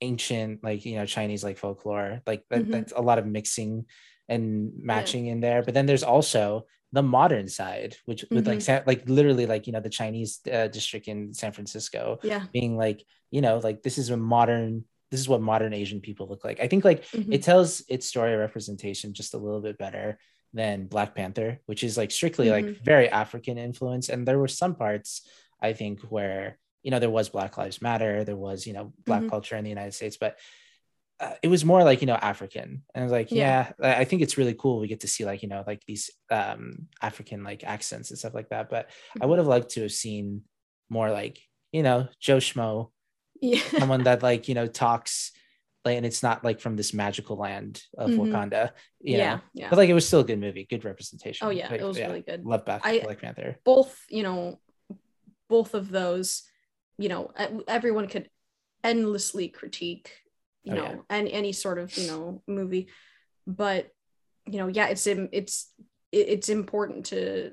ancient like you know chinese like folklore like that, Mhm. that's a lot of mixing and matching in there but then there's also the modern side which with like Mhm. San, like literally like you know the chinese uh, district in san francisco yeah being like you know like this is a modern this is what modern asian people look like i think like Mhm. it tells its story of representation just a little bit better than black panther which is like strictly like Mhm. very african influence and there were some parts i think where you know there was black lives matter there was you know black Mhm. culture in the united states but uh, it was more like you know african and i was like yeah. Yeah. i think it's really cool we get to see like you know like these um african like accents and stuff like that but i Mhm. would have liked to have seen more like you know Joe Schmo, Yeah. someone that like you know talks like, and it's not like from this magical land of Mhm. Wakanda. You yeah. know? Yeah. but like it was still a good movie, good representation. Oh yeah, Like, it was really good. Love Black, I- Black Panther. both you know both of those you know everyone could endlessly critique you Oh, know yeah. and any sort of you know movie but you know yeah it's it's it's important to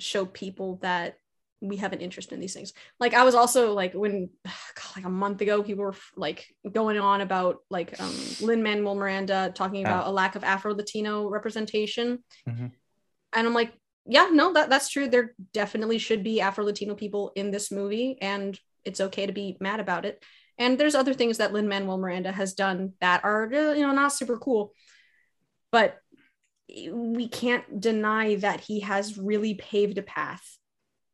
show people that we have an interest in these things. Like i was also like when God, like a month ago people were like going on about like um lin manuel miranda talking about a lack of afro latino representation. Mhm. and i'm like yeah no that, that's true. There definitely should be afro latino people in this movie and it's okay to be mad about it. And there's other things that lin manuel miranda has done that are uh, you know not super cool. But we can't deny that he has really paved a path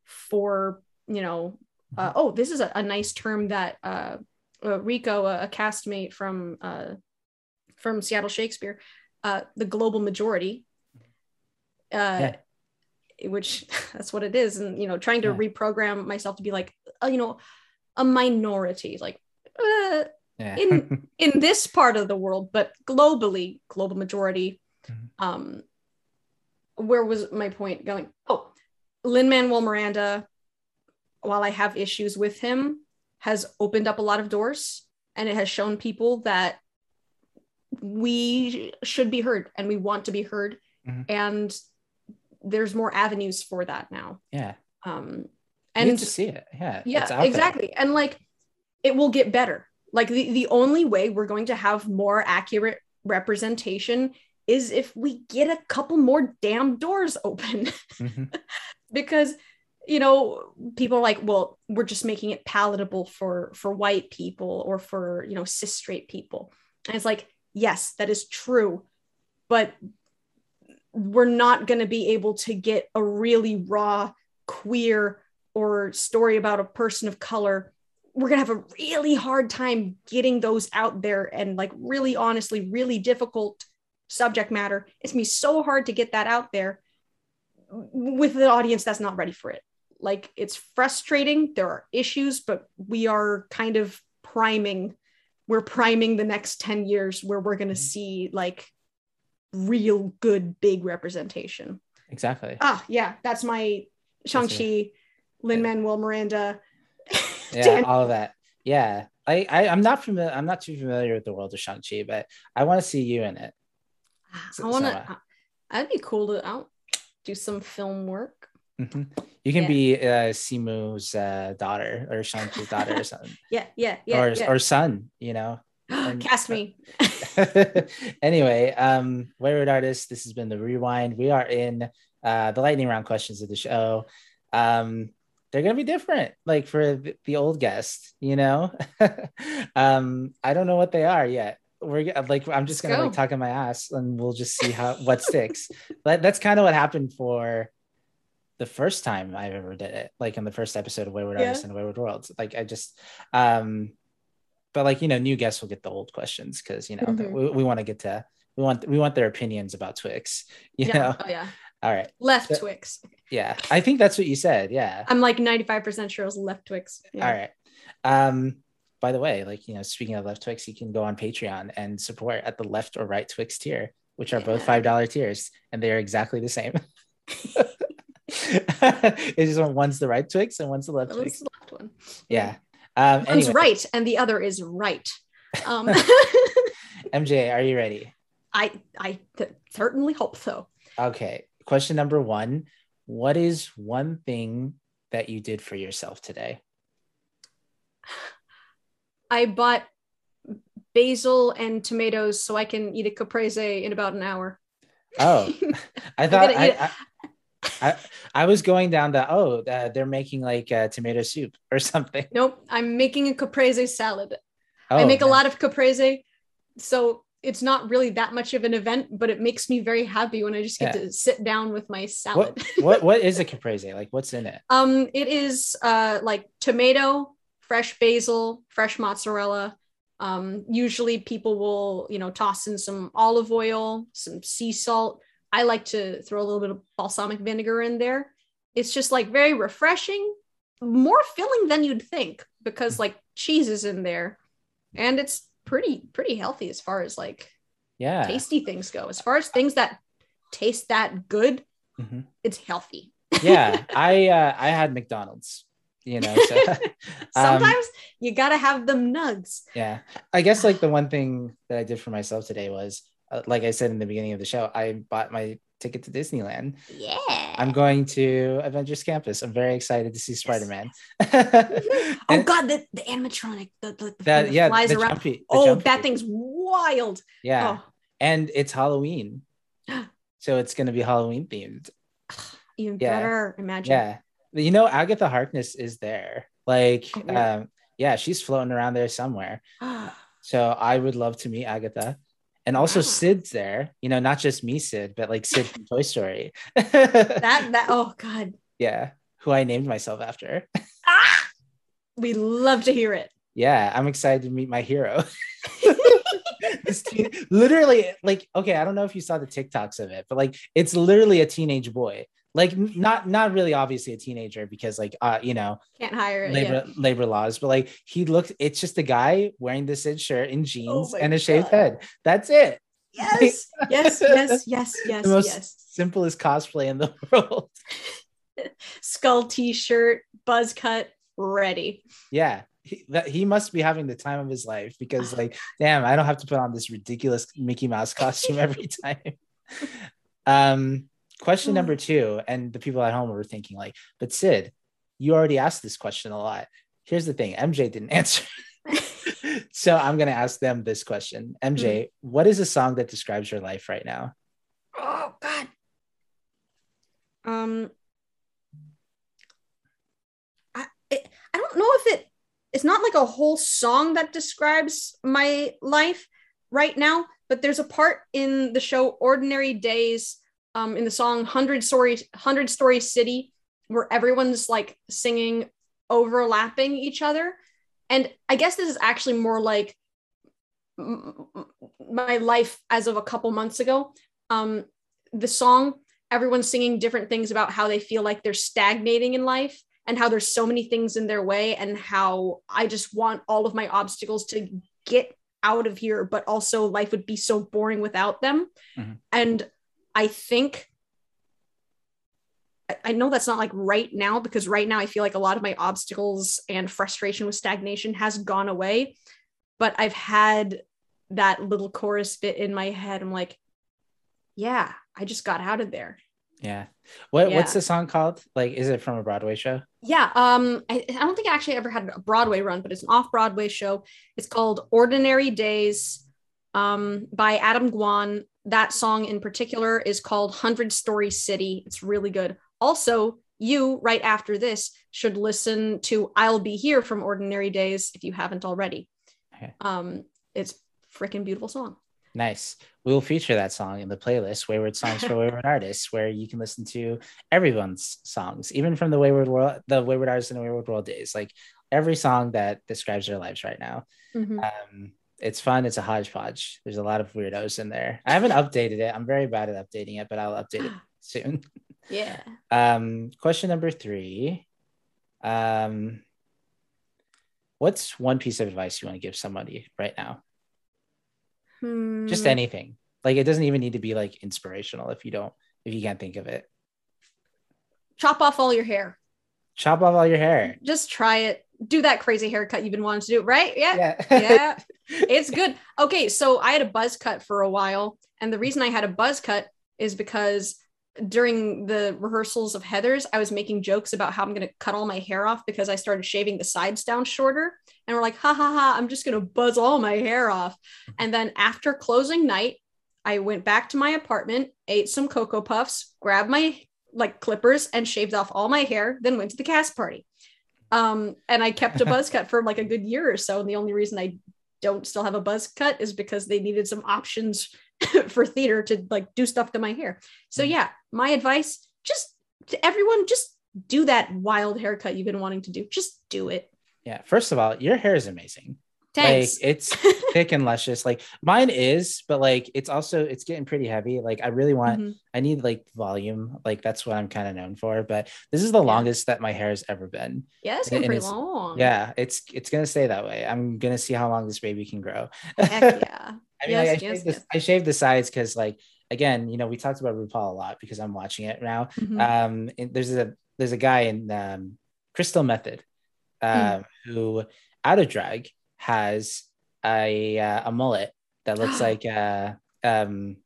for you know uh, oh this is a, a nice term that uh, uh rico a, a castmate from uh from seattle shakespeare uh the global majority uh which that's what it is and you know trying to Yeah. reprogram myself to be like you know a minority like uh, Yeah. in in this part of the world but globally global majority Mhm. um where was my point going oh lin manuel miranda while i have issues with him has opened up a lot of doors and it has shown people that we should be heard and we want to be heard Mhm. and there's more avenues for that now yeah. um You and to see it. Yeah. yeah out there. exactly and like it will get better like the, the only way we're going to have more accurate representation is if we get a couple more damn doors open Mhm. Because you know people are like well we're just making it palatable for for white people or for you know cis straight people. And it's like yes that is true but we're not going to be able to get a really raw queer or story about a person of color. We're going to have a really hard time getting those out there and like really honestly really difficult subject matter. It's going to be so hard to get that out there with an audience that's not ready for it like it's frustrating there are issues but we are kind of priming we're priming the next 10 years where we're going to see like real good big representation Exactly. ah yeah that's my shang-chi lin manuel miranda yeah, all of that. Yeah. I, I I'm not familiar. I'm not too familiar with the world of Shang Chi, but I want to see you in it. i want to uh, that'd be cool to I'll do some film work Mhm. You can Yeah. be uh, Simu's uh, daughter or Shang Chi's daughter or something, yeah yeah yeah, or yeah. or son. You know. and- cast me anyway, um, Wayward Artist, this has been the rewind. We are in uh, the lightning round questions of the show. Um, they're gonna be different, like for the, the old guest, you know. um, I don't know what they are yet. We're like, I'm just Let's gonna like talk in my ass, and we'll just see how what sticks. But that's kind of what happened for the first time I've ever did it, like in the first episode of Wayward Yeah. Artist and Wayward Worlds. Like I just, um, but like you know, new guests will get the old questions because you know Mhm. we, we want to get to we want we want their opinions about Twix. You yeah know, oh yeah all right, left So- twix yeah, I think that's what you said. Yeah, i'm like 95% sure it was left twix yeah. all right. Um, by the way, like you know, speaking of left Twix, you can go on Patreon and support at the left or right Twix tier, which are both five dollar tiers, and they are exactly the same. it's just one's the right Twix and one's the left was Twix. the left one Yeah. Um, one's anyway, right and the other is right um MJ, are you ready? i i th- certainly hope so Okay. Question number one What is one thing that you did for yourself today? i bought basil and tomatoes so i can eat a caprese in about an hour Oh, I thought I, I, I, I was going down the, oh, uh, they're making like uh, tomato soup or something. nope i'm making a caprese salad Oh, i make a lot of caprese so it's not really that much of an event but it makes me very happy when i just get Yeah. to sit down with my salad What, what, what is a caprese? Like, what's in it? Um, it is uh like tomato, fresh basil, fresh mozzarella. Um, usually people will, you know, toss in some olive oil, some sea salt. I like to throw a little bit of balsamic vinegar in there. It's just like very refreshing, more filling than you'd think because like cheese is in there and it's pretty pretty healthy as far as like Yeah. tasty things go. As far as things that taste that good, Mhm. it's healthy. Yeah. I uh, I had McDonald's. You know. So, um, Sometimes you gotta have them nugs. yeah. I guess like the one thing that I did for myself today was, uh, like I said in the beginning of the show, I bought my ticket to Disneyland. Yeah. I'm going to Avengers Campus. I'm very excited to see Spider Man. oh god, the, the animatronic, the, the, the that yeah, flies around. jumpy, Oh, jumpy. that thing's wild. yeah, Oh, and it's Halloween, so it's gonna be Halloween themed. even Yeah. better. Imagine. Yeah, you know Agatha Harkness is there. Like, Oh, really? um, yeah, she's floating around there somewhere. So I would love to meet Agatha. And also Wow. Sid's there, you know, not just me, Sid, but like Sid from Toy Story. that that oh god. yeah, who I named myself after. Ah! We love to hear it. Yeah, I'm excited to meet my hero. this teen, literally, like, okay, I don't know if you saw the TikToks of it, but like, it's literally a teenage boy. Like, not not really obviously a teenager because, like, uh, you know, Can't hire labor yeah. labor laws, but like, he looked. It's just a guy wearing this shirt and jeans my and a shaved God. head. That's it. Yes, yes, yes, yes, yes, the most yes. simplest cosplay in the world. Skull t-shirt, buzz cut, ready. Yeah. He, that, he must be having the time of his life because like damn i don't have to put on this ridiculous mickey mouse costume every time um question number two and the people at home were thinking like but sid you already asked this question a lot. Here's the thing mj didn't answer. So i'm going to ask them this question. Mj what is a song that describes your life right now? Oh God. Um, I it, I don't know if it it's not like a whole song that describes my life right now, but there's a part in the show Ordinary Days, um, in the song Hundred Story Hundred Story City, where everyone's like singing overlapping each other, and I guess this is actually more like my life as of a couple months ago. Um the song everyone's singing different things about how they feel like they're stagnating in life and how there's so many things in their way and how i just want all of my obstacles to get out of here but also life would be so boring without them. Mhm. and i think I- know that's not like right now because right now I feel like a lot of my obstacles and frustration with stagnation has gone away. But I've had that little chorus bit in my head. I'm like, yeah, I just got out of there. yeah what what's the song called like is it from a broadway show Yeah, um, I, I don't think I actually ever had a Broadway run, but it's an off-Broadway show. It's called Ordinary Days um, by Adam Gwon. That song in particular is called Hundred Story City. It's really good. Also, you right after this should listen to I'll Be Here from Ordinary Days if you haven't already. Okay. Um, it's freaking beautiful song. Nice. We will feature that song in the playlist, Wayward Songs for Wayward Artists, where you can listen to everyone's songs, even from the Wayward World, the Wayward Artists and the Wayward World days. Like every song that describes their lives right now. Mhm. Um, it's fun. It's a hodgepodge. There's a lot of weirdos in there. I haven't updated it. I'm very bad at updating it, but I'll update it soon. Yeah. Um, question number three. Um, what's one piece of advice you want to give somebody right now? Just Hmm. anything. Like it doesn't even need to be like inspirational if you don't, if you can't think of it. Chop off all your hair. Chop off all your hair. Just try it. Do that crazy haircut you've been wanting to do, right? Yeah. Yeah. yeah it's good okay so i had a buzz cut for a while and the reason i had a buzz cut is because during the rehearsals of Heathers i was making jokes about how i'm going to cut all my hair off because i started shaving the sides down shorter and we're like ha ha ha i'm just going to buzz all my hair off mm-hmm. and then after closing night i went back to my apartment ate some cocoa puffs grabbed my like clippers and shaved off all my hair then went to the cast party um and i kept a buzz cut for like a good year or so and the only reason i don't still have a buzz cut is because they needed some options for theater to like do stuff to my hair. So Mhm. yeah, my advice just to everyone just do that wild haircut you've been wanting to do. Just do it. yeah. First of all, your hair is amazing. Thanks. Like it's thick and luscious. Like mine is, but like it's also it's getting pretty heavy. Like I really want Mhm. I need like volume. Like that's what I'm kind of known for. But this is the longest that my hair has ever been. Yeah, it's and pretty it's- long. Yeah, it's it's gonna stay that way. I'm gonna see how long this baby can grow. Heck yeah. I mean, like, I, Yes, shaved yes, the. I shaved the sides because, like, again, you know, we talked about RuPaul a lot because I'm watching it now. Mhm. Um, there's a there's a guy in um, Crystal Methyd, um, who out of drag has a uh, a mullet that looks like uh um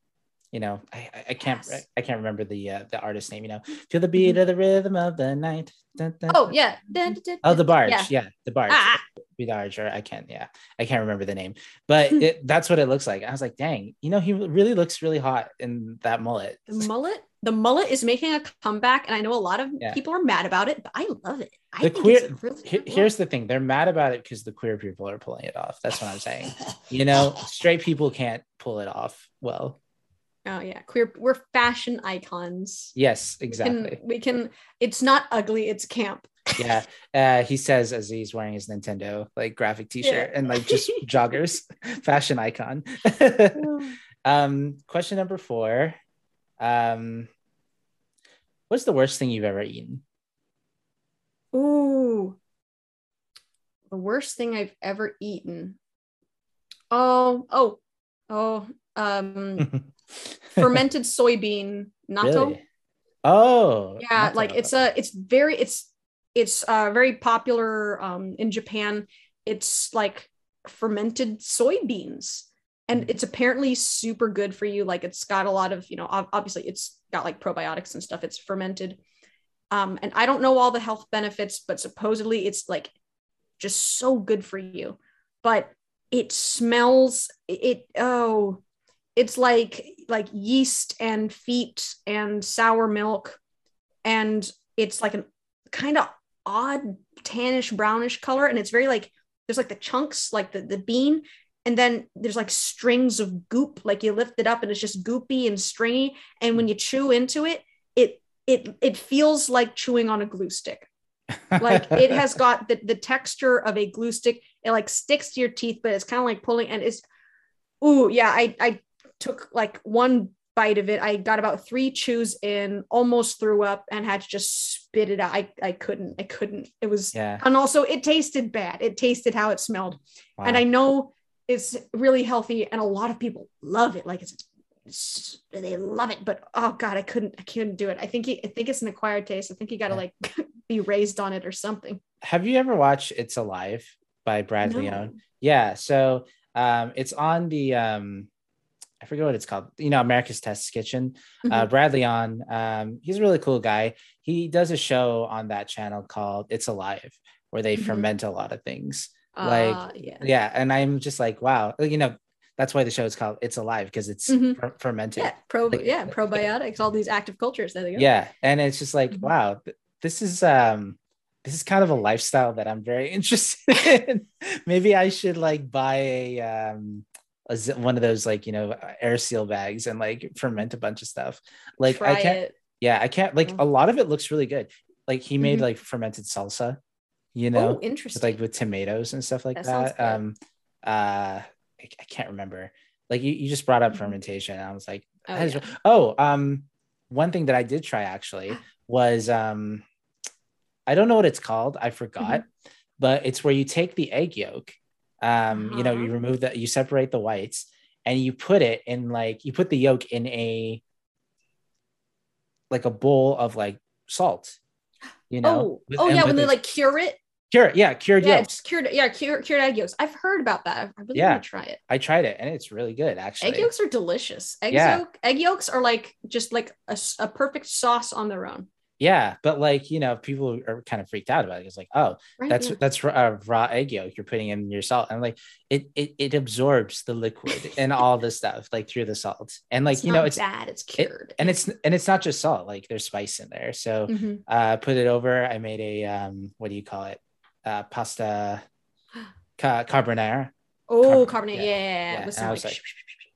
you know I I- can't Yes. I can't remember the uh, the artist name you know. Feel the beat of the rhythm of the night. Dun, dun, oh yeah. Dun, oh DeBarge. Yeah. yeah, DeBarge. Ah, be the archer. I can't yeah. I can't remember the name. But it, that's what it looks like. I was like dang you know he really looks really hot in that mullet. The mullet. The mullet is making a comeback, and I know a lot of Yeah. people are mad about it, but I love it. I The think queer- really Here- here's the thing. They're mad about it because the queer people are pulling it off. That's what I'm saying. You know straight people can't pull it off well Oh yeah, queer. We're fashion icons. yes We exactly can, we can. It's not ugly. It's camp. yeah uh he says as he's wearing his nintendo like graphic t-shirt Yeah. and like just joggers fashion icon um question number four um what's the worst thing you've ever eaten Ooh, the worst thing I've ever eaten. Oh, oh, oh. Um, fermented soybean natto. Really? oh yeah natto. like it's a it's very it's it's uh very popular um in japan it's like fermented soybeans and Mm. it's apparently super good for you like it's got a lot of you know obviously it's got like probiotics and stuff it's fermented um and i don't know all the health benefits but supposedly it's like just so good for you but it smells it, it oh it's like like yeast and feet and sour milk. And it's like an kind of odd tannish brownish color. And it's very like there's like the chunks like the, the bean. And then there's like strings of goop like you lift it up and it's just goopy and stringy. And when you chew into it it it it feels like chewing on a glue stick. Like it has got the, the texture of a glue stick. It like sticks to your teeth but it's kind of like pulling and it's ooh yeah i i took like one bite of it. I got about three chews in almost threw up and had to just spit it out. I i couldn't i couldn't. It was yeah. and also it tasted bad. It tasted how it smelled. Wow. and i know it's really healthy and a lot of people love it. Like it's, it's they love it but oh god i couldn't i couldn't do it. I think he, i think it's an acquired taste. I think you got to Yeah. like be raised on it or something. Have you ever watched it's alive by brad No. leone? Yeah so um it's on the um i forget what it's called you know america's test kitchen uh, Mhm. Brad Leone. Um, he's a really cool guy. He does a show on that channel called It's Alive, where they Mhm. ferment a lot of things. like, Uh, yeah Yeah, and I'm just like, wow, you know, that's why the show is called It's Alive because it's Mhm. fer- fermented. yeah pro like- yeah probiotics all these active cultures there they go Yeah, and it's just like, Mhm. wow, th- this is um, this is kind of a lifestyle that I'm very interested in. Maybe I should like buy a um. A, one of those like you know air seal bags and like ferment a bunch of stuff like try i can't it Yeah, I can't like Yeah. a lot of it looks really good. Like he made Mhm. like fermented salsa, you know, oh with, interesting like with tomatoes and stuff like That that. Um uh I, I can't remember. Like you, you just brought up Mhm. fermentation. And I was like, oh, yeah. oh, um one thing that I did try actually was um I don't know what it's called. I forgot, Mm-hmm. but it's where you take the egg yolk, um, you know, Uh-huh. you remove the you separate the whites and you put it in like you put the yolk in a like a bowl of like salt, you know. oh with- oh yeah when they the- like cure it cure, it yeah, cured yeah yolks. cured yeah cured, cured egg yolks i've heard about that i really Yeah. want to try it I tried it and it's really good actually. egg yolks are delicious egg Yeah. yolk egg yolks are like just like a perfect sauce on their own Yeah, but like you know, people are kind of freaked out about it. It's like, oh, right that's yeah. that's uh, raw egg yolk you're putting in your salt, and like it it it absorbs the liquid and all the stuff like through the salt, and like It's you know, it's bad it's cured and it's and it's not just salt. Like there's spice in there, so Mhm. uh, put it over. I made a um, what do you call it? Uh, pasta ca- carbonara. oh Carb- carbonate yeah, yeah, yeah, with and I some was like, like,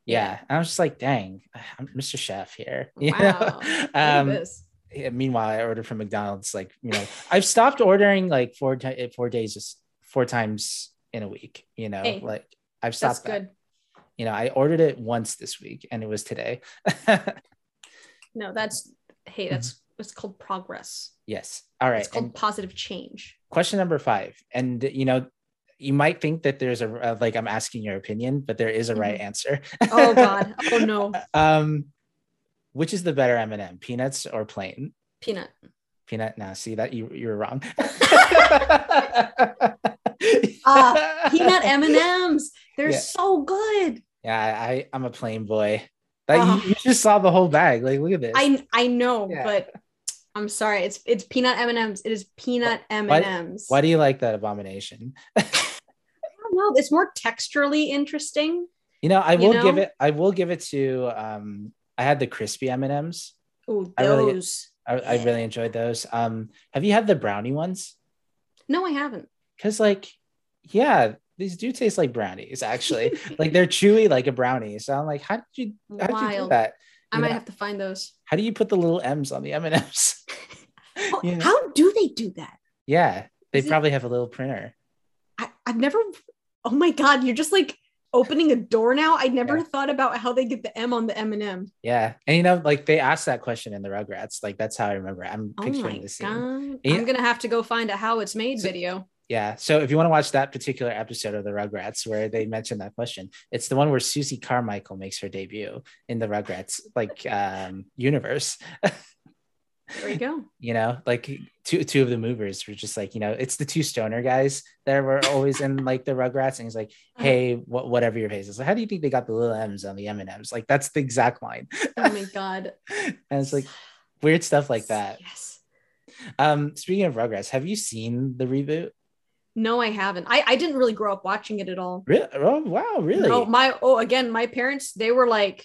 Yeah, and I was just like, dang, I'm Mr. Chef here. You wow know? Um, this. Meanwhile, I ordered from McDonald's. Like, you know, I've stopped ordering like four ti- four days, four times in a week. You know, Hey, like I've stopped that. good. You know, I ordered it once this week, and it was today. No, that's hey, Mm-hmm. that's it's called progress. yes. All right. It's called and- positive change. question number five and you know you might think that there's a uh, like i'm asking your opinion but there is a right answer Oh god. Oh no. um which is the better m&m peanuts or plain Peanut. peanut now see that you you're wrong Ah, Peanut M&Ms. They're Yeah. so good. yeah i i'm a plain boy that Ah. you, you just saw the whole bag like look at this I I know, Yeah. but I'm sorry. It's it's peanut M&Ms. It is peanut M&Ms. why do you like that abomination I don't know. It's more texturally interesting. you know i You will give it i will give it to um i had the crispy m&ms Oh, I really- those. I, I really enjoyed those um have you had the brownie ones No, I haven't. because like yeah these do taste like brownies actually like they're chewy like a brownie so i'm like how did you how did you do that I might know, have to find those. how do you put the little m's on the m&ms Oh, How do they do that? yeah they Is it- probably have a little printer I, I've never. Oh my god! You're just like opening a door now. I never Yeah. thought about how they get the M on the M and M. yeah and you know like they asked that question in the rugrats like that's how i remember i'm Oh picturing my the scene god! Yeah. I'm gonna have to go find a how it's made So- video. yeah so if you want to watch that particular episode of the rugrats where they mention that question it's the one where susie carmichael makes her debut in the rugrats like um universe There you go. you know like two two of the movers were just like you know it's the two stoner guys that were always in like the rugrats and he's like hey what, whatever your face is like how do you think they got the little m's on the m&ms like that's the exact line Oh my god! and it's like weird stuff like that Yes. um speaking of rugrats have you seen the reboot No, I haven't. I I didn't really grow up watching it at all. really oh wow really no, my oh again, my parents they were like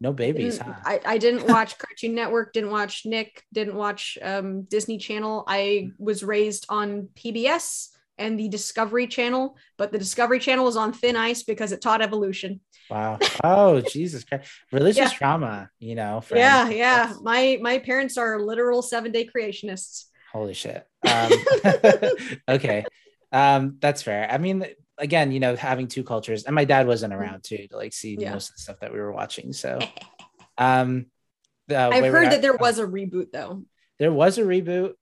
babies didn't- huh I, I didn't watch Cartoon Network, didn't watch Nick, didn't watch um, Disney Channel. I was raised on PBS and the Discovery Channel, but the Discovery Channel was on thin ice because it taught evolution. wow oh jesus christ religious Yeah. trauma you know friend. Yeah, yeah. That's- My my parents are literal seven day creationists. Holy shit. Um, okay. Um, that's fair. I mean, again, you know, having two cultures, and my dad wasn't around too to like see. Yeah. most of the stuff that we were watching. So, um, the I've heard that there was a reboot though. there was a reboot.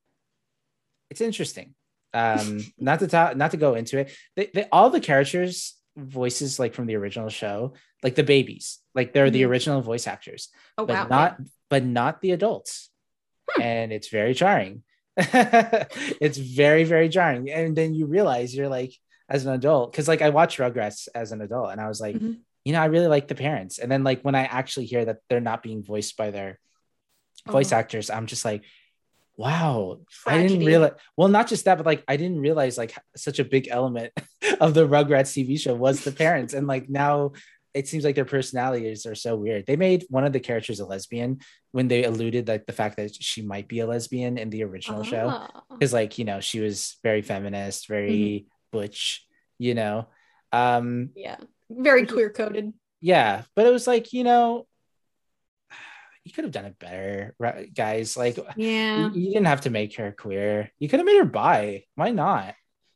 It's interesting. Um, not to talk, not to go into it. They, they, all the characters voices like from the original show, like the babies, like they're the Mhm. original voice actors Oh but wow. not but not the adults Hmm. and it's very jarring it's very very jarring and then you realize you're like as an adult because like i watched rugrats as an adult and i was like Mhm. you know i really like the parents and then like when i actually hear that they're not being voiced by their voice Oh. actors i'm just like wow i didn't realize well not just that but like i didn't realize like such a big element of the rugrats tv show was the parents and like now it seems like their personalities are so weird they made one of the characters a lesbian when they alluded like the fact that she might be a lesbian in the original show Ah. because like you know she was very feminist very butch you know um Yeah. Very queer coded. yeah but it was like you know you could have done it better right guys like Yeah. you, you didn't have to make her queer. You could have made her bi. Why not?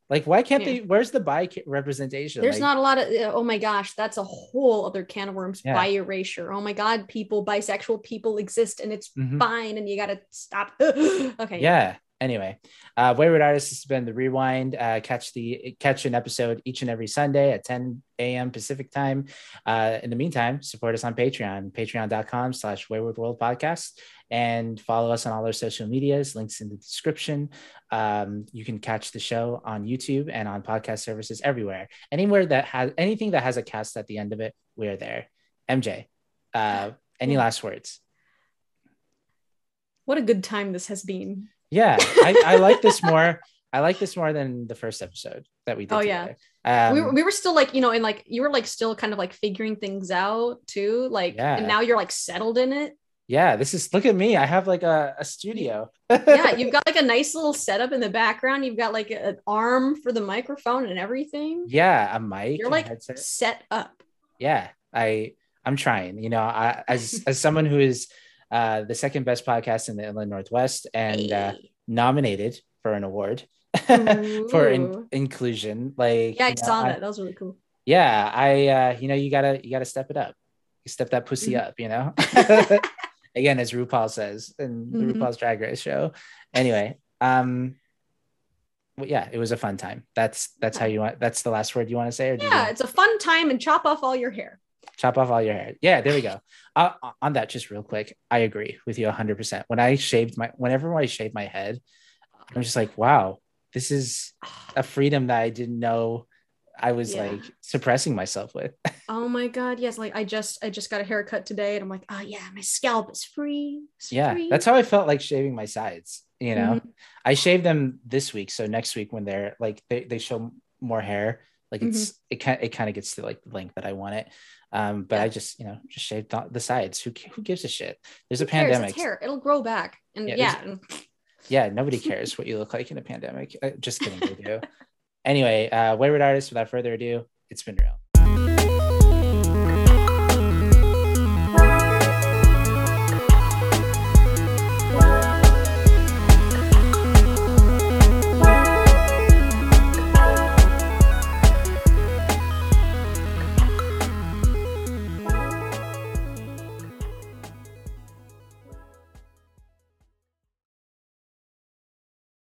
Like, why can't Yeah. they? Where's the bi representation? There's Like, not a lot of oh my gosh, that's a whole other can of worms. Yeah. Bi erasure. Oh my god, people, bisexual people exist and it's Mhm. fine and you gotta stop. okay. Yeah. Anyway, uh, Wayward Artists has been the rewind. Uh, catch the catch an episode each and every Sunday at 10 a.m. Pacific time. Uh, in the meantime, support us on Patreon, patreon.com slash Wayward World Podcast, and follow us on all our social medias. Links in the description. Um, you can catch the show on YouTube and on podcast services everywhere. Anywhere that has anything that has a cast at the end of it, we're there. MJ, uh, any last words? What a good time this has been. Yeah, I, I like this more. I like this more than the first episode that we did. Oh, yeah. Um, we, were, we were still like, you know, and like you were like still kind of like figuring things out too. Like, Yeah. and now you're like settled in it. yeah, this is look at me. I have like a, a studio. Yeah, you've got like a nice little setup in the background. You've got like an arm for the microphone and everything. yeah, a mic. You're like set up. yeah, I I'm trying. You know, I, as as someone who is uh, the second best podcast in the Inland Northwest and uh, nominated for an award for in- inclusion. Like Yeah, I you know, saw I- that. That was really cool. yeah, I uh, you know, you gotta you gotta step it up. You step that pussy Mhm. up, you know. Again, as RuPaul says in the Mhm. RuPaul's Drag Race show. Anyway, um, well, yeah, it was a fun time. That's that's how you want. That's the last word you want to say, or do you Yeah, it's a fun time and chop off all your hair. Chop off all your hair. Yeah, there we go. Uh, on that, just real quick, I agree with you 100%. When I shaved my, whenever I shaved my head, I'm just like, wow, this is a freedom that I didn't know I was Yeah. like suppressing myself with. Oh my god, yes. Like I just I just got a haircut today and I'm like, oh yeah, my scalp is free. Yeah, free." that's how I felt like shaving my sides. You know, Mhm. I shaved them this week, so next week when they're like they, they show more hair, like it's Mm-hmm. it kind it kind of gets to like the length that I want it. Um, but Yeah. I just you know just shaved the sides. Who who gives a shit? There's a Who cares? It's pandemic. hair. It'll grow back. And Yeah, yeah. yeah nobody cares what you look like in a pandemic Uh, just kidding they do anyway uh wayward artist without further ado it's been real